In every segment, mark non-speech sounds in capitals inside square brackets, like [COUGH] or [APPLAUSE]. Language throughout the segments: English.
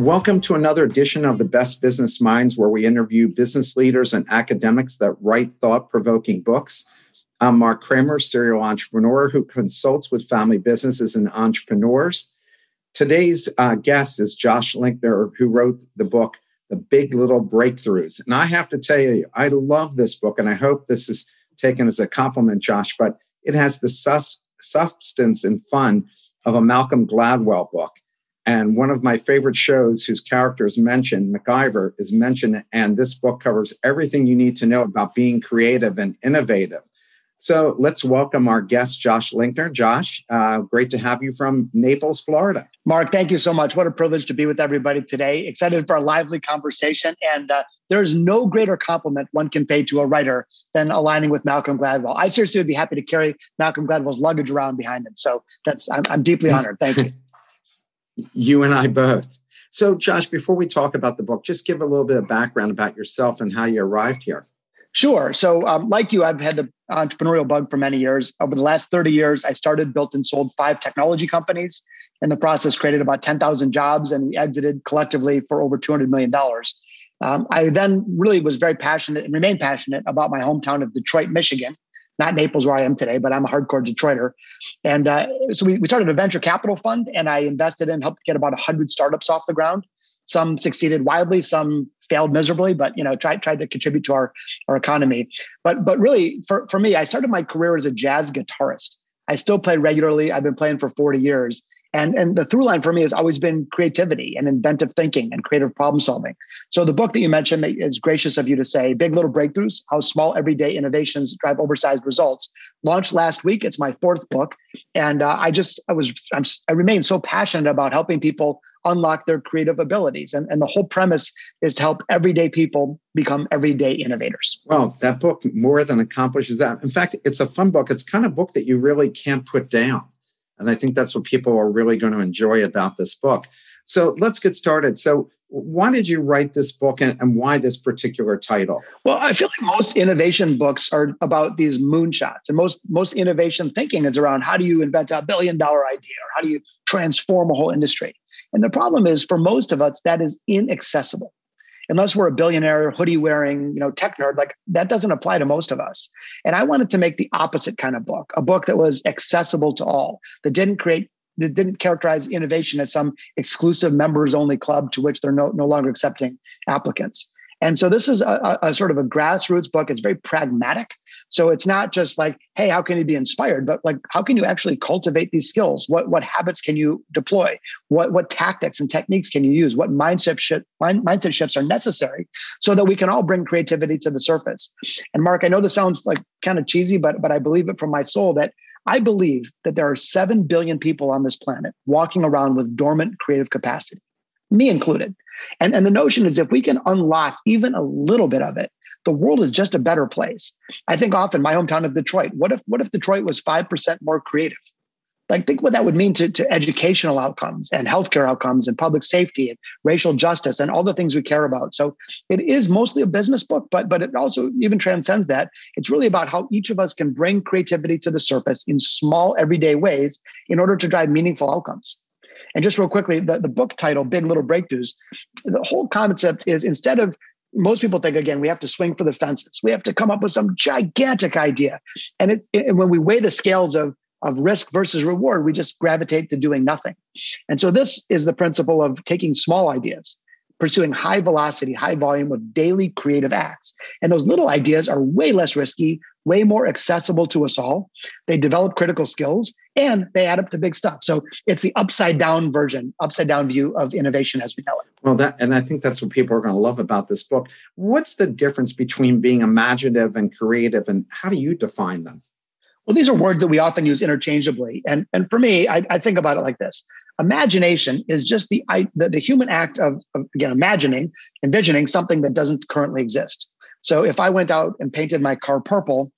Welcome to another edition of the Best Business Minds, where we interview business leaders and academics that write thought provoking books. I'm Mark Kramer, serial entrepreneur who consults with family businesses and entrepreneurs. Today's uh, guest is Josh Linkner, who wrote the book, The Big Little Breakthroughs. And I have to tell you, I love this book, and I hope this is taken as a compliment, Josh, but it has the sus- substance and fun of a Malcolm Gladwell book. And one of my favorite shows, whose character is mentioned, MacGyver, is mentioned. And this book covers everything you need to know about being creative and innovative. So let's welcome our guest, Josh Linkner. Josh, uh, great to have you from Naples, Florida. Mark, thank you so much. What a privilege to be with everybody today. Excited for a lively conversation. And uh, there's no greater compliment one can pay to a writer than aligning with Malcolm Gladwell. I seriously would be happy to carry Malcolm Gladwell's luggage around behind him. So that's I'm, I'm deeply honored. Thank you. [LAUGHS] You and I both. So, Josh, before we talk about the book, just give a little bit of background about yourself and how you arrived here. Sure. So, um, like you, I've had the entrepreneurial bug for many years. Over the last 30 years, I started, built, and sold five technology companies. In the process, created about 10,000 jobs, and we exited collectively for over $200 million. Um, I then really was very passionate and remain passionate about my hometown of Detroit, Michigan, not Naples where I am today, but I'm a hardcore Detroiter. And uh, so we, we started a venture capital fund and I invested in, helped get about 100 startups off the ground. Some succeeded wildly, some failed miserably, but you know, tried tried to contribute to our, our economy. But but really for, for me, I started my career as a jazz guitarist. I still play regularly. I've been playing for 40 years. And, and the through line for me has always been creativity and inventive thinking and creative problem solving. So the book that you mentioned is gracious of you to say, Big Little Breakthroughs, How Small Everyday Innovations Drive Oversized Results, launched last week. It's my fourth book. And uh, I just, I was, I'm, I remain so passionate about helping people unlock their creative abilities. And, and the whole premise is to help everyday people become everyday innovators. Well, that book more than accomplishes that. In fact, it's a fun book. It's kind of book that you really can't put down. And I think that's what people are really going to enjoy about this book. So let's get started. So, why did you write this book and, and, why this particular title? Well, I feel like most innovation books are about these moonshots. And most most innovation thinking is around how do you invent a billion dollar idea or how do you transform a whole industry? And the problem is for most of us, that is inaccessible unless we're a billionaire hoodie wearing you know tech nerd like that doesn't apply to most of us. And i wanted to make the opposite kind of book a book that was accessible to all that didn't create that didn't characterize innovation as some exclusive members only club to which they're no, no longer accepting applicants and so this is a, a, sort of a grassroots book. It's very pragmatic. So it's not just like, hey, how can you be inspired? But like, how can you actually cultivate these skills? What what habits can you deploy? What what tactics and techniques can you use? What mindset shift mind, mindset shifts are necessary so that we can all bring creativity to the surface? And Mark, I know this sounds like kind of cheesy, but but I believe it from my soul that I believe that there are 7 billion people on this planet walking around with dormant creative capacity me included. And, and the notion is if we can unlock even a little bit of it, the world is just a better place. I think often my hometown of Detroit, what if what if Detroit was 5% more creative? Like think what that would mean to, to educational outcomes and healthcare outcomes and public safety and racial justice and all the things we care about. So it is mostly a business book, but but it also even transcends that. It's really about how each of us can bring creativity to the surface in small everyday ways in order to drive meaningful outcomes. And just real quickly, the, the book title, Big Little Breakthroughs, the whole concept is instead of most people think again we have to swing for the fences we have to come up with some gigantic idea. And it's it, when we weigh the scales of of risk versus reward we just gravitate to doing nothing. And so this is the principle of taking small ideas pursuing high velocity, high volume of daily creative acts. And those little ideas are way less risky, way more accessible to us all. They develop critical skills and they add up to big stuff. So it's the upside down version, upside down view of innovation as we know it. Well, that and I think that's what people are going to love about this book. What's the difference between being imaginative and creative, and how do you define them? Well, these are words that we often use interchangeably. And, and for me, I, I think about it like this imagination is just the, the, the human act of, of, again, imagining, envisioning something that doesn't currently exist. So if I went out and painted my car purple,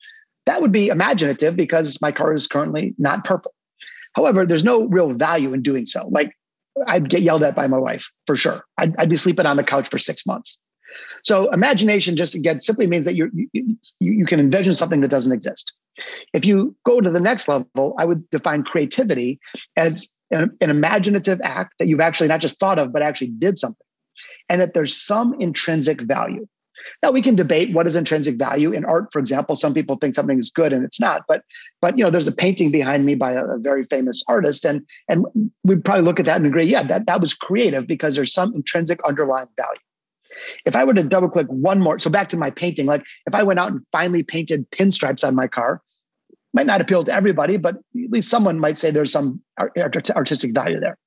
that would be imaginative because my car is currently not purple. However, there's no real value in doing so. Like I'd get yelled at by my wife for sure. I'd, I'd be sleeping on the couch for six months. So imagination just again simply means that you you, you can envision something that doesn't exist. If you go to the next level, I would define creativity as an, an imaginative act that you've actually not just thought of, but actually did something, and that there's some intrinsic value. Now we can debate what is intrinsic value in art. For example, some people think something is good and it's not. But but you know, there's a painting behind me by a, a very famous artist, and and we'd probably look at that and agree, yeah, that that was creative because there's some intrinsic underlying value. If I were to double click one more, so back to my painting, like if I went out and finally painted pinstripes on my car, might not appeal to everybody, but at least someone might say there's some artistic value there.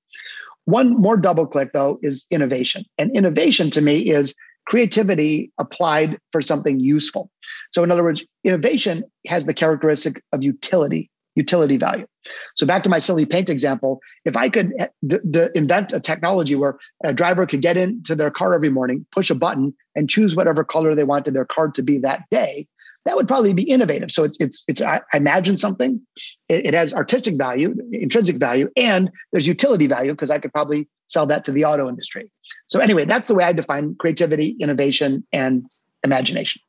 One more double click though is innovation. And innovation to me is creativity applied for something useful. So, in other words, innovation has the characteristic of utility, utility value. So, back to my silly paint example, if I could eh, d- d- invent a technology where a driver could get into their car every morning, push a button, and choose whatever color they wanted their car to be that day, that would probably be innovative. So it's it's it's I imagine something. It, it has artistic value, intrinsic value, and there's utility value because I could probably sell that to the auto industry. So anyway, that's the way I define creativity, innovation, and imagination.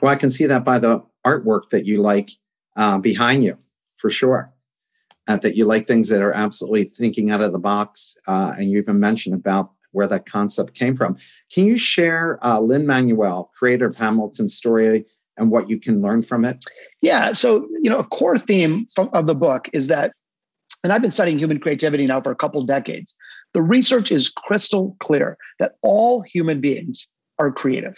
Well, I can see that by the artwork that you like uh, behind you, for sure. Uh, that you like things that are absolutely thinking out of the box, uh, and you even mentioned about where that concept came from. Can you share uh, Lin-Manuel, creator of Hamilton's story, and what you can learn from it? Yeah. So, you know, a core theme from, of the book is that, and I've been studying human creativity now for a couple decades. The research is crystal clear that all human beings are creative.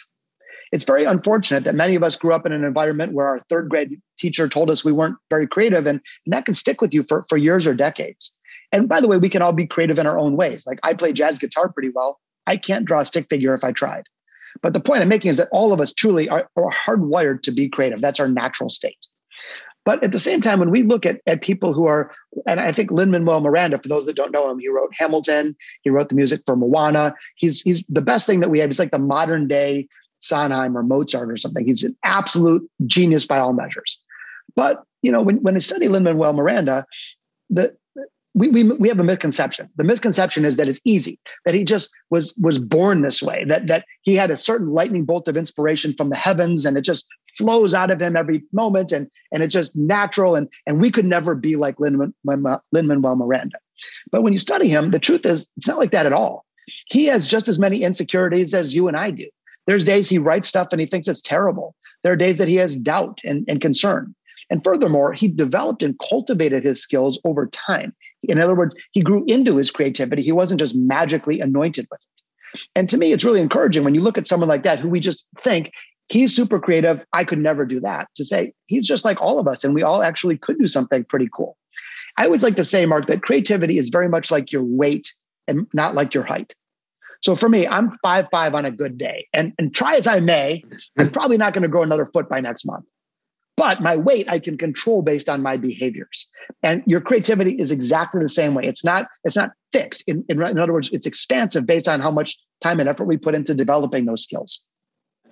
It's very unfortunate that many of us grew up in an environment where our third grade teacher told us we weren't very creative, and, and that can stick with you for, for years or decades. And by the way, we can all be creative in our own ways. Like I play jazz guitar pretty well. I can't draw a stick figure if I tried. But the point I'm making is that all of us truly are, are hardwired to be creative. That's our natural state. But at the same time, when we look at, at people who are, and I think Lin Manuel Miranda, for those that don't know him, he wrote Hamilton, he wrote the music for Moana. He's he's the best thing that we have. He's like the modern day Sondheim or Mozart or something. He's an absolute genius by all measures. But you know, when, when I study Lin Manuel Miranda, the we, we, we have a misconception. The misconception is that it's easy, that he just was was born this way, that that he had a certain lightning bolt of inspiration from the heavens and it just flows out of him every moment and and it's just natural and and we could never be like Lin Manuel Miranda. But when you study him, the truth is it's not like that at all. He has just as many insecurities as you and I do. There's days he writes stuff and he thinks it's terrible. There are days that he has doubt and, and concern. And furthermore, he developed and cultivated his skills over time. In other words, he grew into his creativity. He wasn't just magically anointed with it. And to me, it's really encouraging when you look at someone like that who we just think he's super creative. I could never do that. To say he's just like all of us, and we all actually could do something pretty cool. I always like to say, Mark, that creativity is very much like your weight and not like your height. So for me, I'm five five on a good day, and and try as I may, I'm probably not going to grow another foot by next month. But my weight I can control based on my behaviors. And your creativity is exactly the same way. It's not, it's not fixed. In, in, in other words, it's expansive based on how much time and effort we put into developing those skills.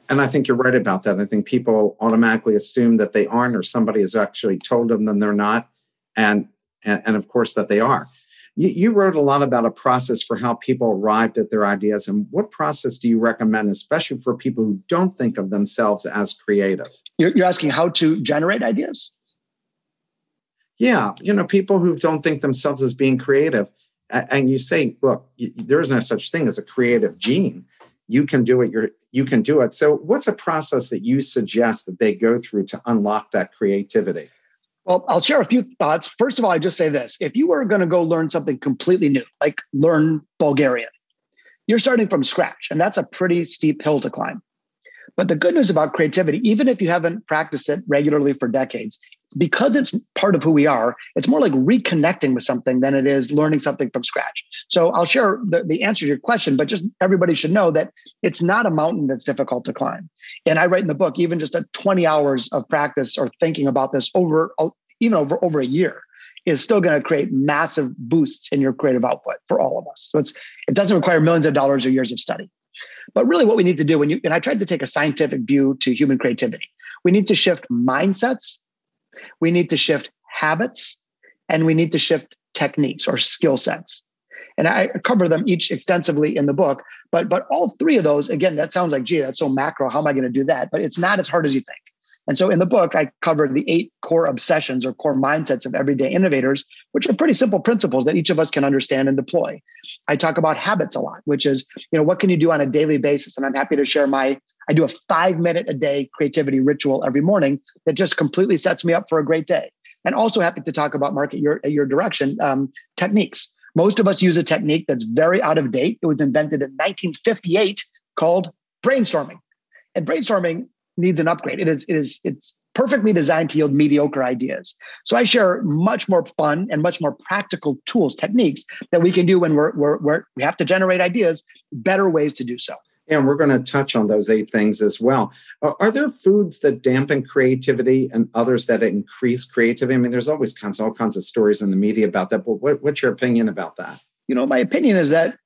And I think you're right about that. I think people automatically assume that they aren't, or somebody has actually told them that they're not. And, and, and of course that they are. You, you wrote a lot about a process for how people arrived at their ideas. And what process do you recommend, especially for people who don't think of themselves as creative? You're, you're asking how to generate ideas? Yeah, you know, people who don't think themselves as being creative. And you say, look, there is no such thing as a creative gene you can do it you're you can do it so what's a process that you suggest that they go through to unlock that creativity well, I'll share a few thoughts. First of all, I just say this if you were going to go learn something completely new, like learn Bulgarian, you're starting from scratch, and that's a pretty steep hill to climb. But the good news about creativity, even if you haven't practiced it regularly for decades, because it's part of who we are, it's more like reconnecting with something than it is learning something from scratch. So I'll share the, the answer to your question, but just everybody should know that it's not a mountain that's difficult to climb. And I write in the book, even just a 20 hours of practice or thinking about this over, even over, over a year is still going to create massive boosts in your creative output for all of us. So it's, it doesn't require millions of dollars or years of study. But really, what we need to do when you and I tried to take a scientific view to human creativity, we need to shift mindsets, we need to shift habits, and we need to shift techniques or skill sets. And I cover them each extensively in the book. But but all three of those, again, that sounds like, gee, that's so macro. How am I going to do that? But it's not as hard as you think. And so in the book, I cover the eight core obsessions or core mindsets of everyday innovators, which are pretty simple principles that each of us can understand and deploy. I talk about habits a lot, which is, you know, what can you do on a daily basis? And I'm happy to share my, I do a five minute a day creativity ritual every morning that just completely sets me up for a great day. And also happy to talk about market your, your direction um, techniques. Most of us use a technique that's very out of date. It was invented in 1958 called brainstorming. And brainstorming needs an upgrade. It is it is it's perfectly designed to yield mediocre ideas. So I share much more fun and much more practical tools, techniques that we can do when we're, we're, we're we have to generate ideas, better ways to do so. And we're going to touch on those eight things as well. Are, there foods that dampen creativity and others that increase creativity? I mean, there's always kinds, all kinds of stories in the media about that. But what, what's your opinion about that? You know, my opinion is that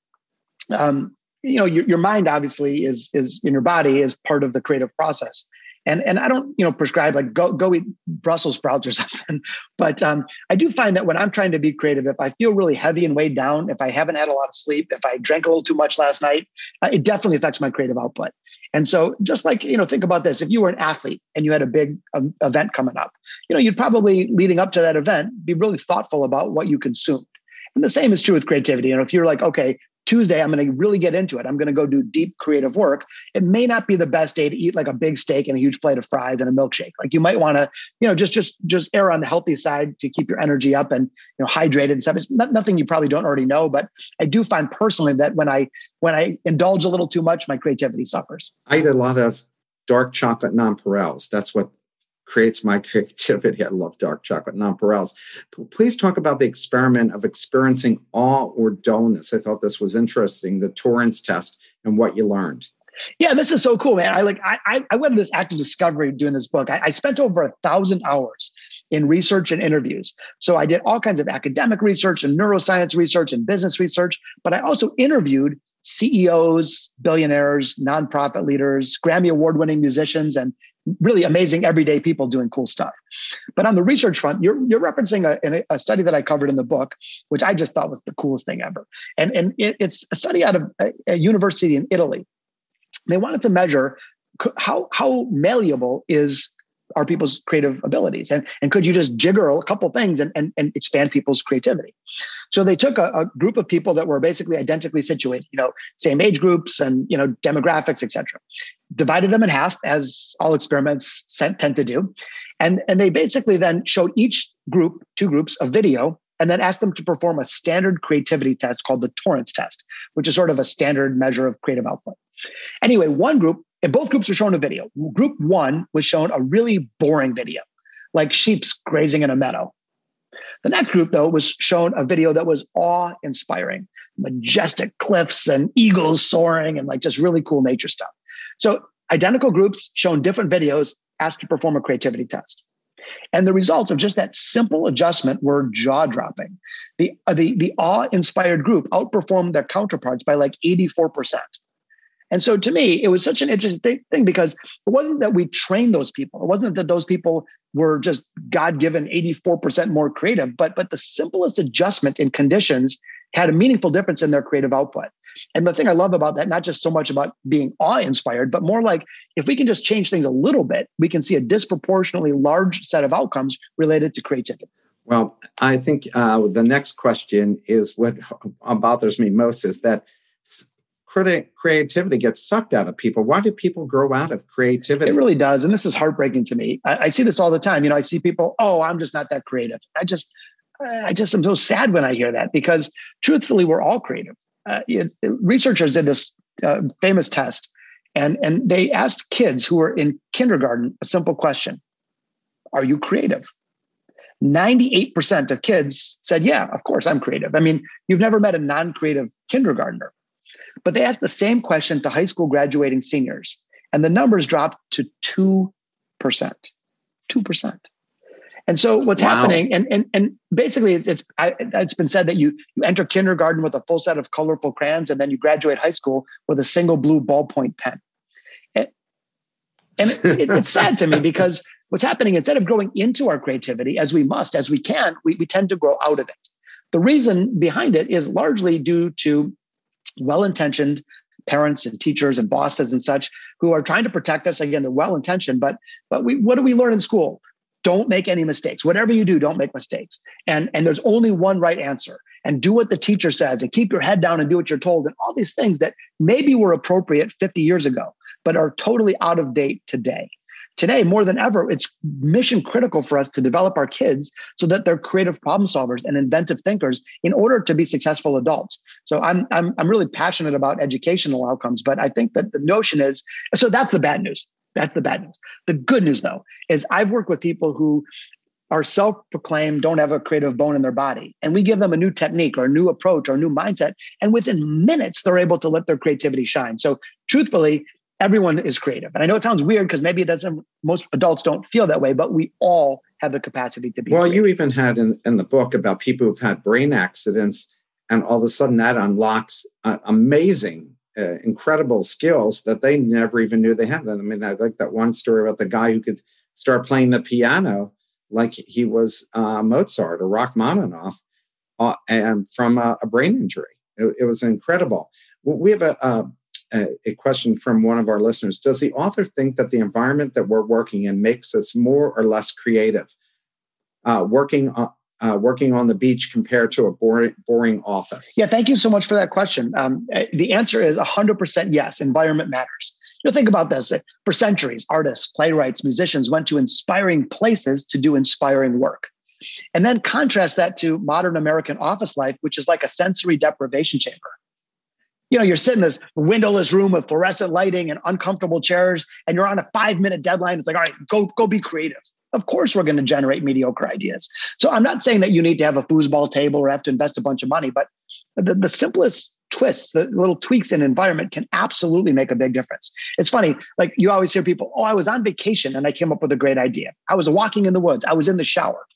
um, you know your, your mind obviously is is in your body is part of the creative process and and I don't you know prescribe like go go eat Brussels sprouts or [LAUGHS] something, but um, I do find that when I'm trying to be creative, if I feel really heavy and weighed down, if I haven't had a lot of sleep, if I drank a little too much last night, uh, it definitely affects my creative output. And so, just like you know, think about this: if you were an athlete and you had a big um, event coming up, you know, you'd probably leading up to that event be really thoughtful about what you consumed. And the same is true with creativity. You know, if you're like, okay, Tuesday, I'm going to really get into it. I'm going to go do deep creative work. It may not be the best day to eat like a big steak and a huge plate of fries and a milkshake. Like you might want to, you know, just just just err on the healthy side to keep your energy up and you know hydrated and stuff. It's not, nothing you probably don't already know, but I do find personally that when I when I indulge a little too much, my creativity suffers. I eat a lot of dark chocolate nonpareils. That's what creates my [LAUGHS] creativity. I love dark chocolate nonpareils. Please talk about the experiment of experiencing awe or dullness. I thought this was interesting, the Torrance test and what you learned. Yeah, this is so cool, man. I like I I went on this active discovery doing this book. I, I spent over a thousand hours in research and interviews. So I did all kinds of academic research and neuroscience research and business research, but I also interviewed CEOs, billionaires, nonprofit leaders, Grammy award winning musicians, and really amazing everyday people doing cool stuff. But on the research front, you're, you're referencing a, a study that I covered in the book, which I just thought was the coolest thing ever. And, and it, it's a study out of a, a university in Italy. They wanted to measure how, how malleable is are people's creative abilities. And, and could you just jiggle a couple things and, and, and expand people's creativity? So they took a, a, group of people that were basically identically situated you know same age groups and you know demographics etc divided them in half as all experiments tend to do. And and they basically then showed each group two groups a video and then asked them to perform a standard creativity test called the torrance test which is sort of a standard measure of creative output. Anyway one group and both groups were shown a video. Group one was shown a really boring video, like sheep's grazing in a meadow. The next group, though, was shown a video that was awe inspiring, majestic cliffs and eagles soaring and like just really cool nature stuff. So, identical groups shown different videos asked to perform a creativity test. And the results of just that simple adjustment were jaw dropping. The, uh, the, the awe inspired group outperformed their counterparts by like 84%. And so to me, it was such an interesting thing because it wasn't that we trained those people. It wasn't that those people were just God given 84% more creative, but, but the simplest adjustment in conditions had a meaningful difference in their creative output. And the thing I love about that, not just so much about being awe inspired, but more like if we can just change things a little bit, we can see a disproportionately large set of outcomes related to creativity. Well, I think uh, the next question is what bothers me most is that creativity gets sucked out of people. Why do people grow out of creativity? It really does. And this is heartbreaking to me. I, I see this all the time. You know, I see people, oh, I'm just not that creative. I just, I just am so sad when I hear that because truthfully, we're all creative. Uh, it, researchers did this uh, famous test and, and they asked kids who were in kindergarten a simple question Are you creative? 98% of kids said, Yeah, of course, I'm creative. I mean, you've never met a non creative kindergartner. But they asked the same question to high school graduating seniors, and the numbers dropped to 2%. 2%. And so what's wow. happening, and and and basically, it's it's, I, it's been said that you you enter kindergarten with a full set of colorful crayons, and then you graduate high school with a single blue ballpoint pen. And, and it, it, it's sad to me because what's happening instead of growing into our creativity as we must, as we can, we, we tend to grow out of it. The reason behind it is largely due to well-intentioned parents and teachers and bosses and such who are trying to protect us. Again, they're well-intentioned, but but we what do we learn in school? Don't make any mistakes. Whatever you do, don't make mistakes. And and there's only one right answer. And do what the teacher says and keep your head down and do what you're told. And all these things that maybe were appropriate 50 years ago, but are totally out of date today today more than ever it's mission critical for us to develop our kids so that they're creative problem solvers and inventive thinkers in order to be successful adults. So i'm i'm, I'm really passionate about educational outcomes but i think that the notion is so that's the bad news. That's the bad news. The good news though is i've worked with people who are self-proclaimed don't have a creative bone in their body and we give them a new technique or a new approach or a new mindset and within minutes they're able to let their creativity shine. So truthfully everyone is creative. And I know it sounds weird because maybe it doesn't, most adults don't feel that way, but we all have the capacity to be. Well, creative. you even had in, in the book about people who've had brain accidents, and all of a sudden that unlocks uh, amazing, uh, incredible skills that they never even knew they had. I mean, I like that one story about the guy who could start playing the piano like he was uh, Mozart or Rachmaninoff, uh, and from a, a brain injury. It, it, was incredible. We have a, a a, question from one of our listeners. Does the author think that the environment that we're working in makes us more or less creative? Uh, working on uh, working on the beach compared to a boring, boring office? Yeah, thank you so much for that question. Um, eh, the answer is 100% yes, environment matters. You know, think about this. For centuries, artists, playwrights, musicians went to inspiring places to do inspiring work. And then contrast that to modern American office life, which is like a sensory deprivation chamber you know, you're sitting in this windowless room with fluorescent lighting and uncomfortable chairs, and you're on a five minute deadline. It's like, all right, go, go be creative. Of course, we're going to generate mediocre ideas. So I'm not saying that you need to have a foosball table or have to invest a bunch of money, but the, the simplest twists, the little tweaks in environment can absolutely make a big difference. It's funny, like you always hear people, oh, I was on vacation and I came up with a great idea. I was walking in the woods, I was in the shower.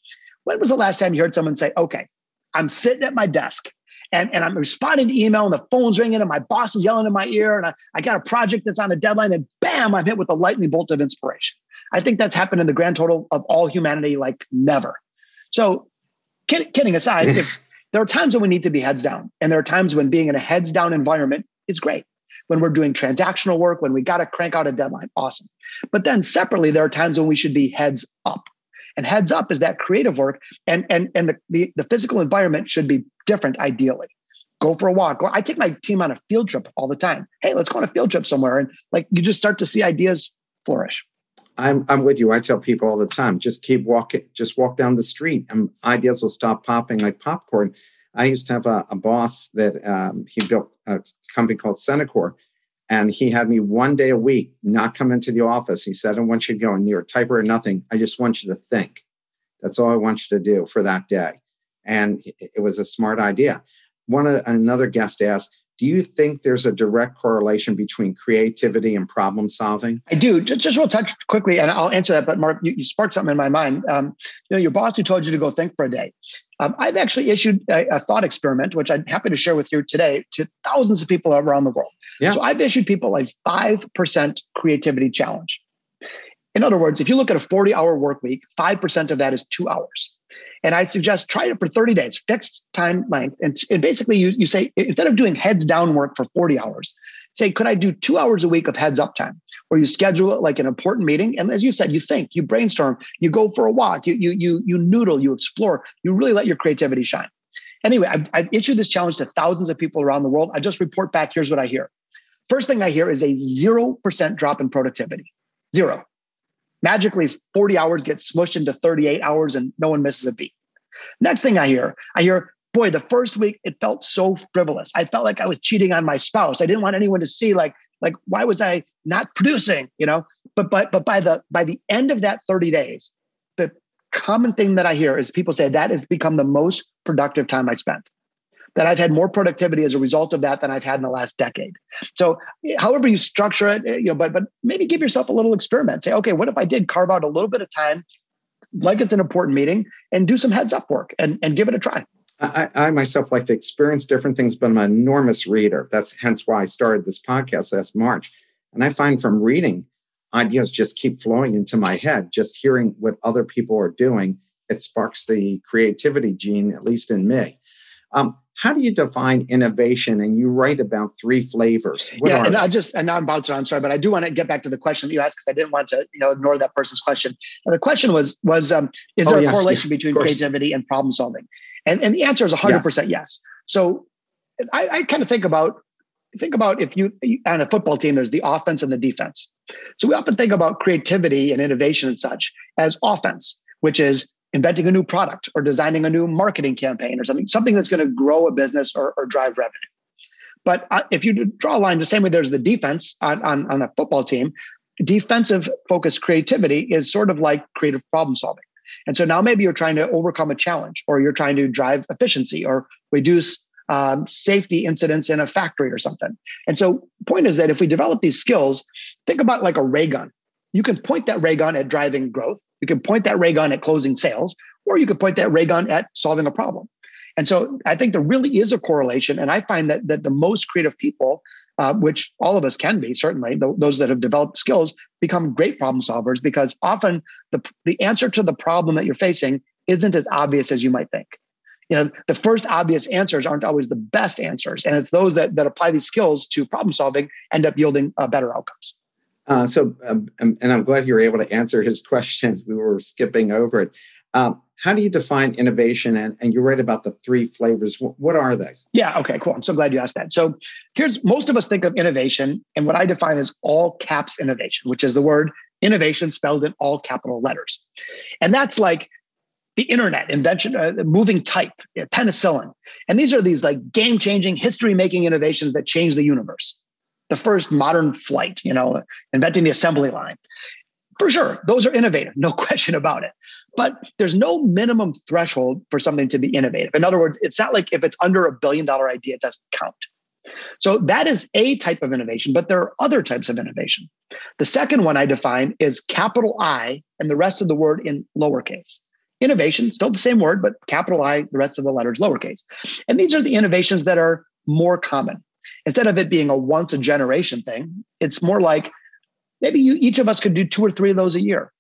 When was the last time you heard someone say, okay, I'm sitting at my desk and, and I'm responding to email and the phone's ringing and my boss is yelling in my ear and I, I got a project that's on a deadline and bam, I'm hit with a lightning bolt of inspiration. I think that's happened in the grand total of all humanity like never. So kid, kidding aside, [LAUGHS] if, there are times when we need to be heads down and there are times when being in a heads down environment is great. When we're doing transactional work, when we got to crank out a deadline, awesome. But then separately, there are times when we should be heads up and heads up is that creative work and and and the, the, the physical environment should be different ideally. Go for a walk. I take my team on a field trip all the time. Hey let's go on a field trip somewhere. And like you just start to see ideas flourish. I'm I'm with you. I tell people all the time, just keep walking, just walk down the street, and ideas will stop popping like popcorn. I used to have a, a boss that um, he built a company called Centocor, and he had me one day a week not come into the office. He said, I want you to go near a typer or nothing. I just want you to think. That's all I want you to do for that day. And it was a smart idea. One another guest asked, do you think there's a direct correlation between creativity and problem solving? I do. Just, just real touch quickly, and I'll answer that. But Mark, you, you sparked something in my mind. Um, you know, your boss who told you to go think for a day. Um, I've actually issued a, a, thought experiment, which I'm happy to share with you today, to thousands of people around the world. Yeah. So I've issued people a five percent creativity challenge. In other words, if you look at a 40 hour work week, 5% of that is two hours. And I suggest try it for 30 days, fixed time length. And, and basically, you, you say instead of doing heads down work for 40 hours, say, could I do two hours a week of heads up time where you schedule it like an important meeting? And as you said, you think, you brainstorm, you go for a walk, you, you, you, you noodle, you explore, you really let your creativity shine. Anyway, I've, I've issued this challenge to thousands of people around the world. I just report back. Here's what I hear. First thing I hear is a 0% drop in productivity. Zero magically 40 hours get smushed into 38 hours and no one misses a beat. Next thing I hear, I hear, boy, the first week it felt so frivolous. I felt like I was cheating on my spouse. I didn't want anyone to see like, like why was I not producing, you know? But but but by the by the end of that 30 days, the common thing that I hear is people say that has become the most productive time I spent that I've had more productivity as a result of that than I've had in the last decade. So, however you structure it, you know, but but maybe give yourself a little experiment. Say, okay, what if I did carve out a little bit of time like it's an important meeting and do some heads up work and, and give it a try. I, I, myself like to experience different things, but I'm an enormous reader. That's hence why I started this podcast last March. And I find from reading, ideas just keep flowing into my head. Just hearing what other people are doing, it sparks the creativity gene, at least in me. Um, how do you define innovation? And you write about three flavors. What yeah, and? I just and now I'm bouncing. I'm sorry, but I do want to get back to the question that you asked because I didn't want to you know ignore that person's question. And the question was was um, is oh, there a correlation yes, between creativity and problem solving? And and the answer is 100 yes. percent yes. So I, I kind of think about think about if you on a football team, there's the offense and the defense. So we often think about creativity and innovation and such as offense, which is inventing a new product or designing a new marketing campaign or something, something that's going to grow a business or, or drive revenue. But uh, if you draw a line the same way there's the defense on, on, on a football team, defensive focused creativity is sort of like creative problem solving. And so now maybe you're trying to overcome a challenge or you're trying to drive efficiency or reduce um, safety incidents in a factory or something. And so point is that if we develop these skills, think about like a ray gun. You can point that ray gun at driving growth. You can point that ray gun at closing sales, or you could point that ray gun at solving a problem. And so I think there really is a correlation. And I find that, that the most creative people, uh, which all of us can be, certainly, the, those that have developed skills, become great problem solvers because often the, the answer to the problem that you're facing isn't as obvious as you might think. You know, the first obvious answers aren't always the best answers. And it's those that, that apply these skills to problem solving end up yielding uh, better outcomes. Uh, so, um, and I'm glad you were able to answer his [LAUGHS] questions. We were skipping over it. Um, how do you define innovation? And, and you write about the three flavors. What, are they? Yeah. Okay. Cool. I'm so glad you asked that. So, here's most of us think of innovation, and what I define as all caps innovation, which is the word innovation spelled in all capital letters, and that's like the internet invention, uh, moving type, penicillin, and these are these like game changing, history making innovations that change the universe the first modern flight, you know, inventing the assembly line. For sure, those are innovative, no [LAUGHS] question about it. But there's no minimum threshold for something to be innovative. In other words, it's not like if it's under a billion dollar idea, it doesn't count. So that is a type of innovation, but there are other types of innovation. The second one I define is capital I and the rest of the word in lowercase. Innovation, still the same word, but capital I, the rest of the letters lowercase. And these are the innovations that are more common instead of it being a once a generation thing, it's more like maybe you, each of us could do two or three of those a year.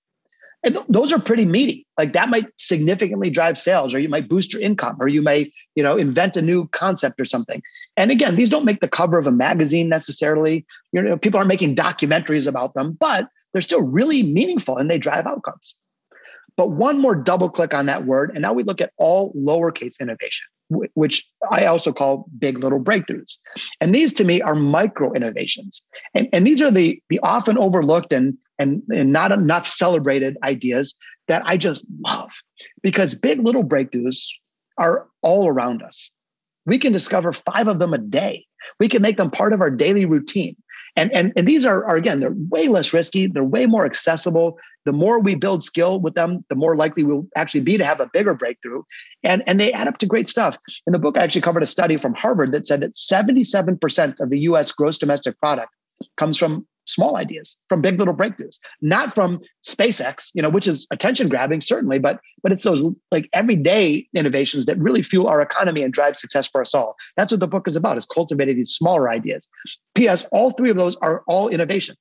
And th- those are pretty meaty. Like that might significantly drive sales, or you might boost your income, or you may, you know, invent a new concept or something. And again, these don't make the cover of a magazine necessarily. You know, people aren't making documentaries about them, but they're still really meaningful and they drive outcomes. But one more double click on that word, and now we look at all lowercase innovation which I also call big little breakthroughs. And these to me are micro innovations. And, and these are the, the often overlooked and, and, and not enough celebrated ideas that I just love because big little breakthroughs are all around us. We can discover five of them a day. We can make them part of our daily routine. And, and, and these are, are, again, they're way less risky. They're way more accessible the more we build skill with them, the more likely we'll actually be to have a bigger breakthrough. And, and they add up to great stuff. In the book, I actually covered a study from Harvard that said that 77% of the US gross domestic product comes from small ideas, from big little breakthroughs, not from SpaceX, you know, which is attention grabbing, certainly, but but it's those like everyday innovations that really fuel our economy and drive success for us all. That's what the book is about, is cultivating these smaller ideas. P.S. All three of those are all innovation.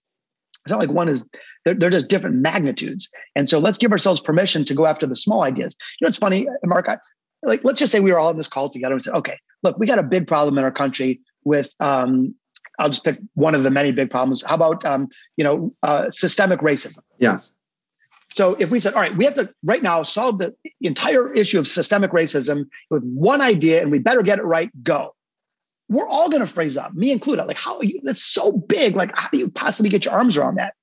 It's not like one is they're, they're just different magnitudes. And so let's give ourselves permission to go after the small ideas. You know, it's funny, Mark. I, like, let's just say we were all in this call together and said, okay, look, we got a big problem in our country with. Um, I'll just pick one of the many big problems. How about um, you know uh, systemic racism? Yes. So if we said, all right, we have to right now solve the entire issue of systemic racism with one idea, and we better get it right, go we're all going to phrase up, me included. Like, how are you, that's so big. Like, how do you possibly get your arms around that?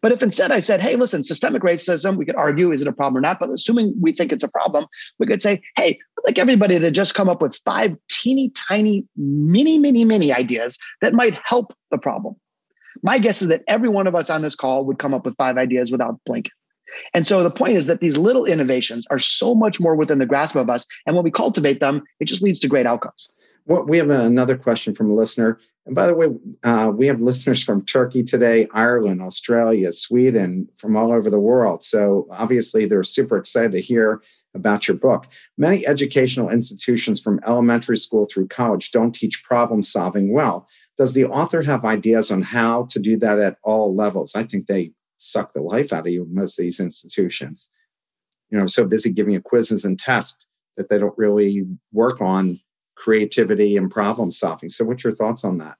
But if instead I said, hey, listen, systemic racism, we could argue, is it a problem or not? But assuming we think it's a problem, we could say, hey, I'd like everybody to just come up with five teeny tiny, mini, mini, mini ideas that might help the problem. My guess is that every one of us on this call would come up with five ideas without blinking. And so the point is that these little innovations are so much more within the grasp of us. And when we cultivate them, it just leads to great outcomes. Well, we have another question from a listener. And by the way, uh, we have listeners from Turkey today, Ireland, Australia, Sweden, from all over the world. So obviously, they're super excited to hear about your book. Many educational institutions from elementary school through college don't teach problem solving well. Does the author have ideas on how to do that at all levels? I think they suck the life out of you, most of these institutions. You know, so busy giving you quizzes and tests that they don't really work on creativity and problem solving. So, what's your thoughts on that?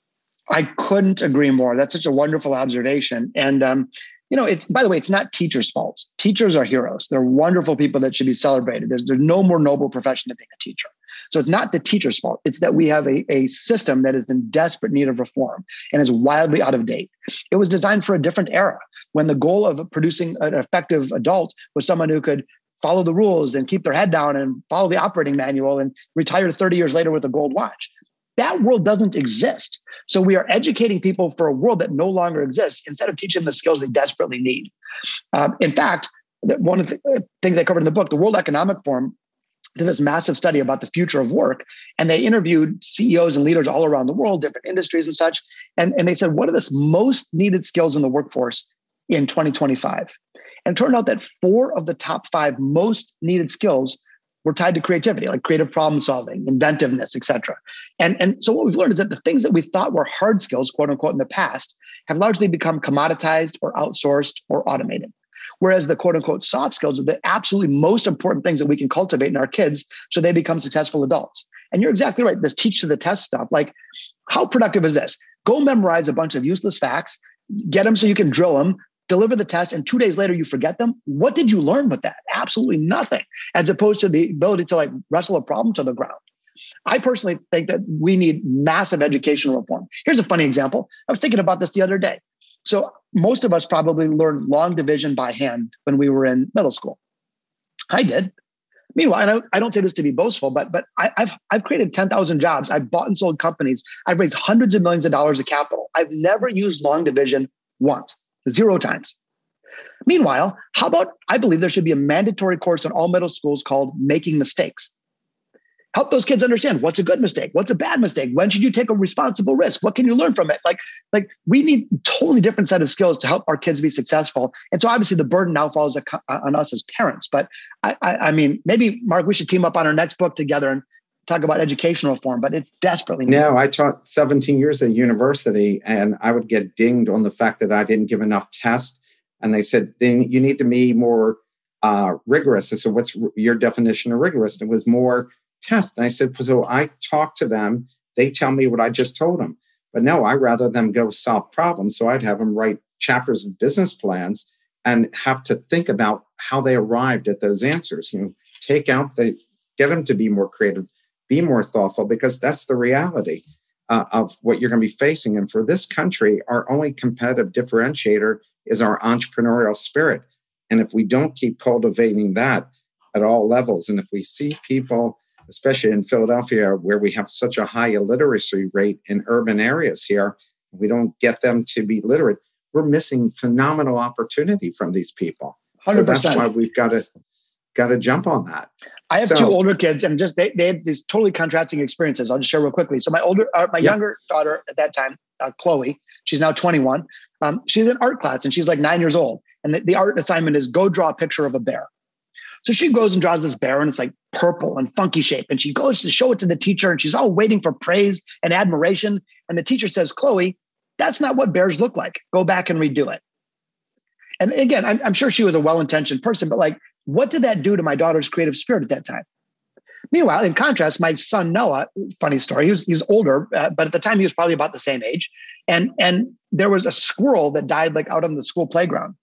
I couldn't agree more. That's such a wonderful observation. And um, you know, it's by the way, it's not teachers' faults. Teachers are heroes. They're wonderful people that should be celebrated. There's, there's no more noble profession than being a teacher. So it's not the teacher's fault. It's that we have a, a system that is in desperate need of reform and is wildly out of date. It was designed for a different era when the goal of producing an effective adult was someone who could follow the rules and keep their head down and follow the operating manual and retire 30 years later with a gold watch. That world doesn't exist. So we are educating people for a world that no longer exists instead of teaching them the skills they desperately need. Um, in fact, one of the uh, things I covered in the book, the World Economic Forum did this massive study about the future of work and they interviewed ceos and leaders all around the world different industries and such and, and they said what are the most needed skills in the workforce in 2025 and it turned out that four of the top five most needed skills were tied to creativity, like creative problem solving, inventiveness, etc. And, and so what we've learned is that the things that we thought were hard skills, quote unquote, in the past have largely become commoditized or outsourced or automated. Whereas the quote unquote soft skills are the absolutely most important things that we can cultivate in our kids so they become successful adults. And you're exactly right. This teach to the test stuff, like how productive is this? Go memorize a bunch of useless facts, get them so you can drill them, deliver the test, and two days later you forget them. What did you learn with that? Absolutely nothing, as opposed to the ability to like wrestle a problem to the ground. I personally think that we need massive educational reform. Here's a funny example. I was thinking about this the other day. So, most of us probably learned long division by hand when we were in middle school. I did. Meanwhile, I I don't say this to be boastful, but but I, have I've created ten thousand jobs. I've bought and sold companies. I've raised hundreds of millions of dollars of capital. I've never used long division once zero times. Meanwhile, how about I believe there should be a mandatory course in all middle schools called Making Mistakes. Help those kids understand what's a good mistake, what's a bad mistake, when should you take a responsible risk, what can you learn from it? Like, like we need totally different set of skills to help our kids be successful. And so obviously the burden now falls on us as parents. But I, I, I mean, maybe Mark, we should team up on our next book together and talk about educational reform, but it's desperately needed. No, I taught 17 years at university and I would get dinged on the fact that I didn't give enough tests. And they said, then you need to be more uh, rigorous. I said, what's your definition of rigorous? And it was more test. And I said, so I talk to them. They tell me what I just told them. But no, I rather them go solve problems. So I'd have them write chapters of business plans and have to think about how they arrived at those answers. You know, take out the, get them to be more creative be more thoughtful because that's the reality uh, of what you're going to be facing. And for this country, our only competitive differentiator is our entrepreneurial spirit. And if we don't keep cultivating that at all levels, and if we see people, especially in Philadelphia, where we have such a high illiteracy rate in urban areas here, we don't get them to be literate, we're missing phenomenal opportunity from these people. 100%. So that's why we've got to got to jump on that. I have so, two older kids, and just they, they had these totally contrasting experiences. I'll just share real quickly. So my older, uh, my younger daughter at that time, uh, Chloe, she's now 21. Um, she's in art class, and she's like nine years old. And the, the art assignment is go draw a picture of a bear. So she goes and draws this bear, and it's like purple and funky shape. And she goes to show it to the teacher, and she's all waiting for praise and admiration. And the teacher says, "Chloe, that's not what bears look like. Go back and redo it." And again, I'm, I'm sure she was a well-intentioned person, but like what did that do to my daughter's creative spirit at that time? Meanwhile, in contrast, my son Noah, funny story, he was, he's older, uh, but at the time he was probably about the same age. And, and there was a squirrel that died like out on the school playground.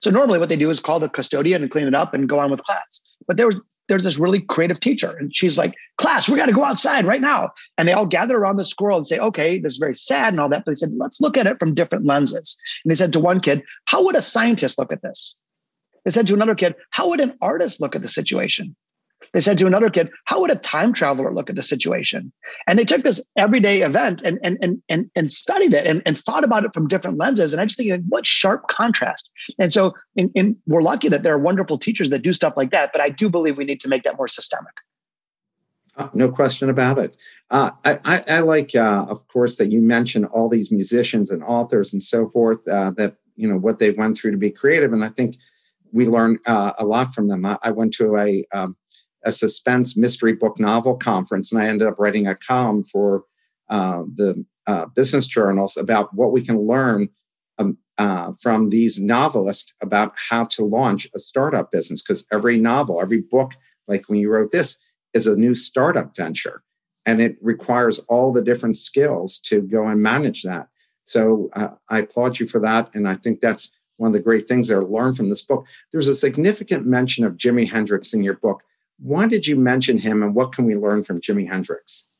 So normally what they do is call the custodian and clean it up and go on with class. But there was there's this really creative teacher, and she's like, "Class, we got to go outside right now." And they all gather around the squirrel and say, "Okay, this is very sad and all that." But they said, "Let's look at it from different lenses." And they said to one kid, "How would a scientist look at this?" They said to another kid, How would an artist look at the situation? They said to another kid, How would a time traveler look at the situation? And they took this everyday event and and and and, and studied it and, and thought about it from different lenses. And I just think, what sharp contrast. And so in, in, we're lucky that there are wonderful teachers that do stuff like that, but I do believe we need to make that more systemic. Uh, no question about it. Uh, I, I, I, like, uh, of course, that you mentioned all these musicians and authors and so forth uh, that you know what they went through to be creative, and I think we learn uh, a lot from them. I, I went to a um, a suspense mystery book novel conference, and I ended up writing a column for uh, the business journals about what we can learn um, from these novelists about how to launch a startup business. Because every novel, every book, like when you wrote this is a new startup venture and it requires all the different skills to go and manage that so uh, i applaud you for that and i think that's one of the great things i learned from this book there's a significant mention of jimi hendrix in your book why did you mention him and what can we learn from jimi hendrix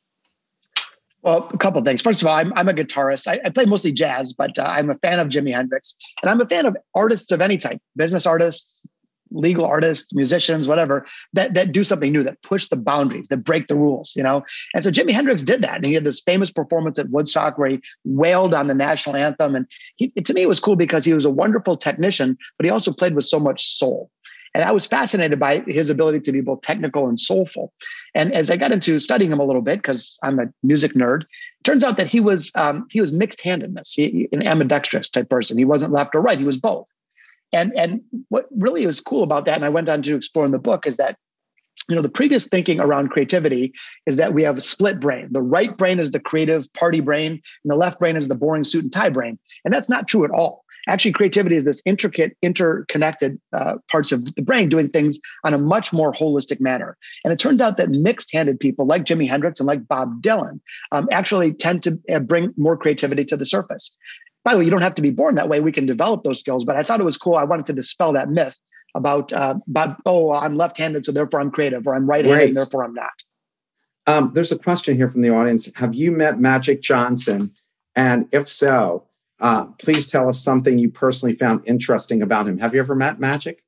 well, a couple things. First of all, I'm, I'm a guitarist. I, I, play mostly jazz, but uh, I'm a fan of Jimi Hendrix, and I'm a fan of artists of any type: business artists, legal artists, musicians, whatever, that that do something new, that push the boundaries, that break the rules, you know. And so Jimi Hendrix did that, and he had this famous performance at Woodstock where he wailed on the national anthem. And he, to me, it was cool because he was a wonderful technician, but he also played with so much soul. And I was fascinated by his ability to be both technical and soulful. And as I got into studying him a little bit, because I'm a music nerd, turns out that he was um, he was mixed handedness, he, an ambidextrous type person. He wasn't left or right; he was both. And and what really was cool about that, and I went on to explore in the book, is that you know the previous thinking around creativity is that we have a split brain. The right brain is the creative party brain and the left brain is the boring suit and tie brain. And that's not true at all. Actually creativity is this intricate interconnected uh, parts of the brain doing things on a much more holistic manner. And it turns out that mixed-handed people like jimi hendrix and like bob dylan um, actually tend to uh, bring more creativity to the surface by the way, you don't have to be born that way. We can develop those skills. But I thought it was cool. I wanted to dispel that myth about, uh, about oh, I'm left-handed, so therefore I'm creative, or I'm right-handed, right. and therefore I'm not. Um, there's a question here from the audience. Have you met Magic Johnson? And if so, uh, please tell us something you personally found interesting about him. Have you ever met Magic?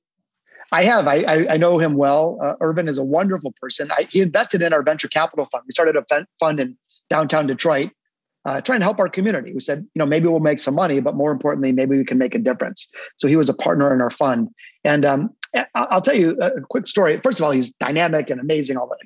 I have. I, I, I know him well. Uh, Earvin is a wonderful person. I, he invested in our venture capital fund. We started a fund in downtown Detroit uh, trying to help our community. We said, you know, maybe we'll make some money, but more importantly, maybe we can make a difference. So he was a partner in our fund. And um, I'll tell you a quick story. First of all, he's dynamic and amazing. All that,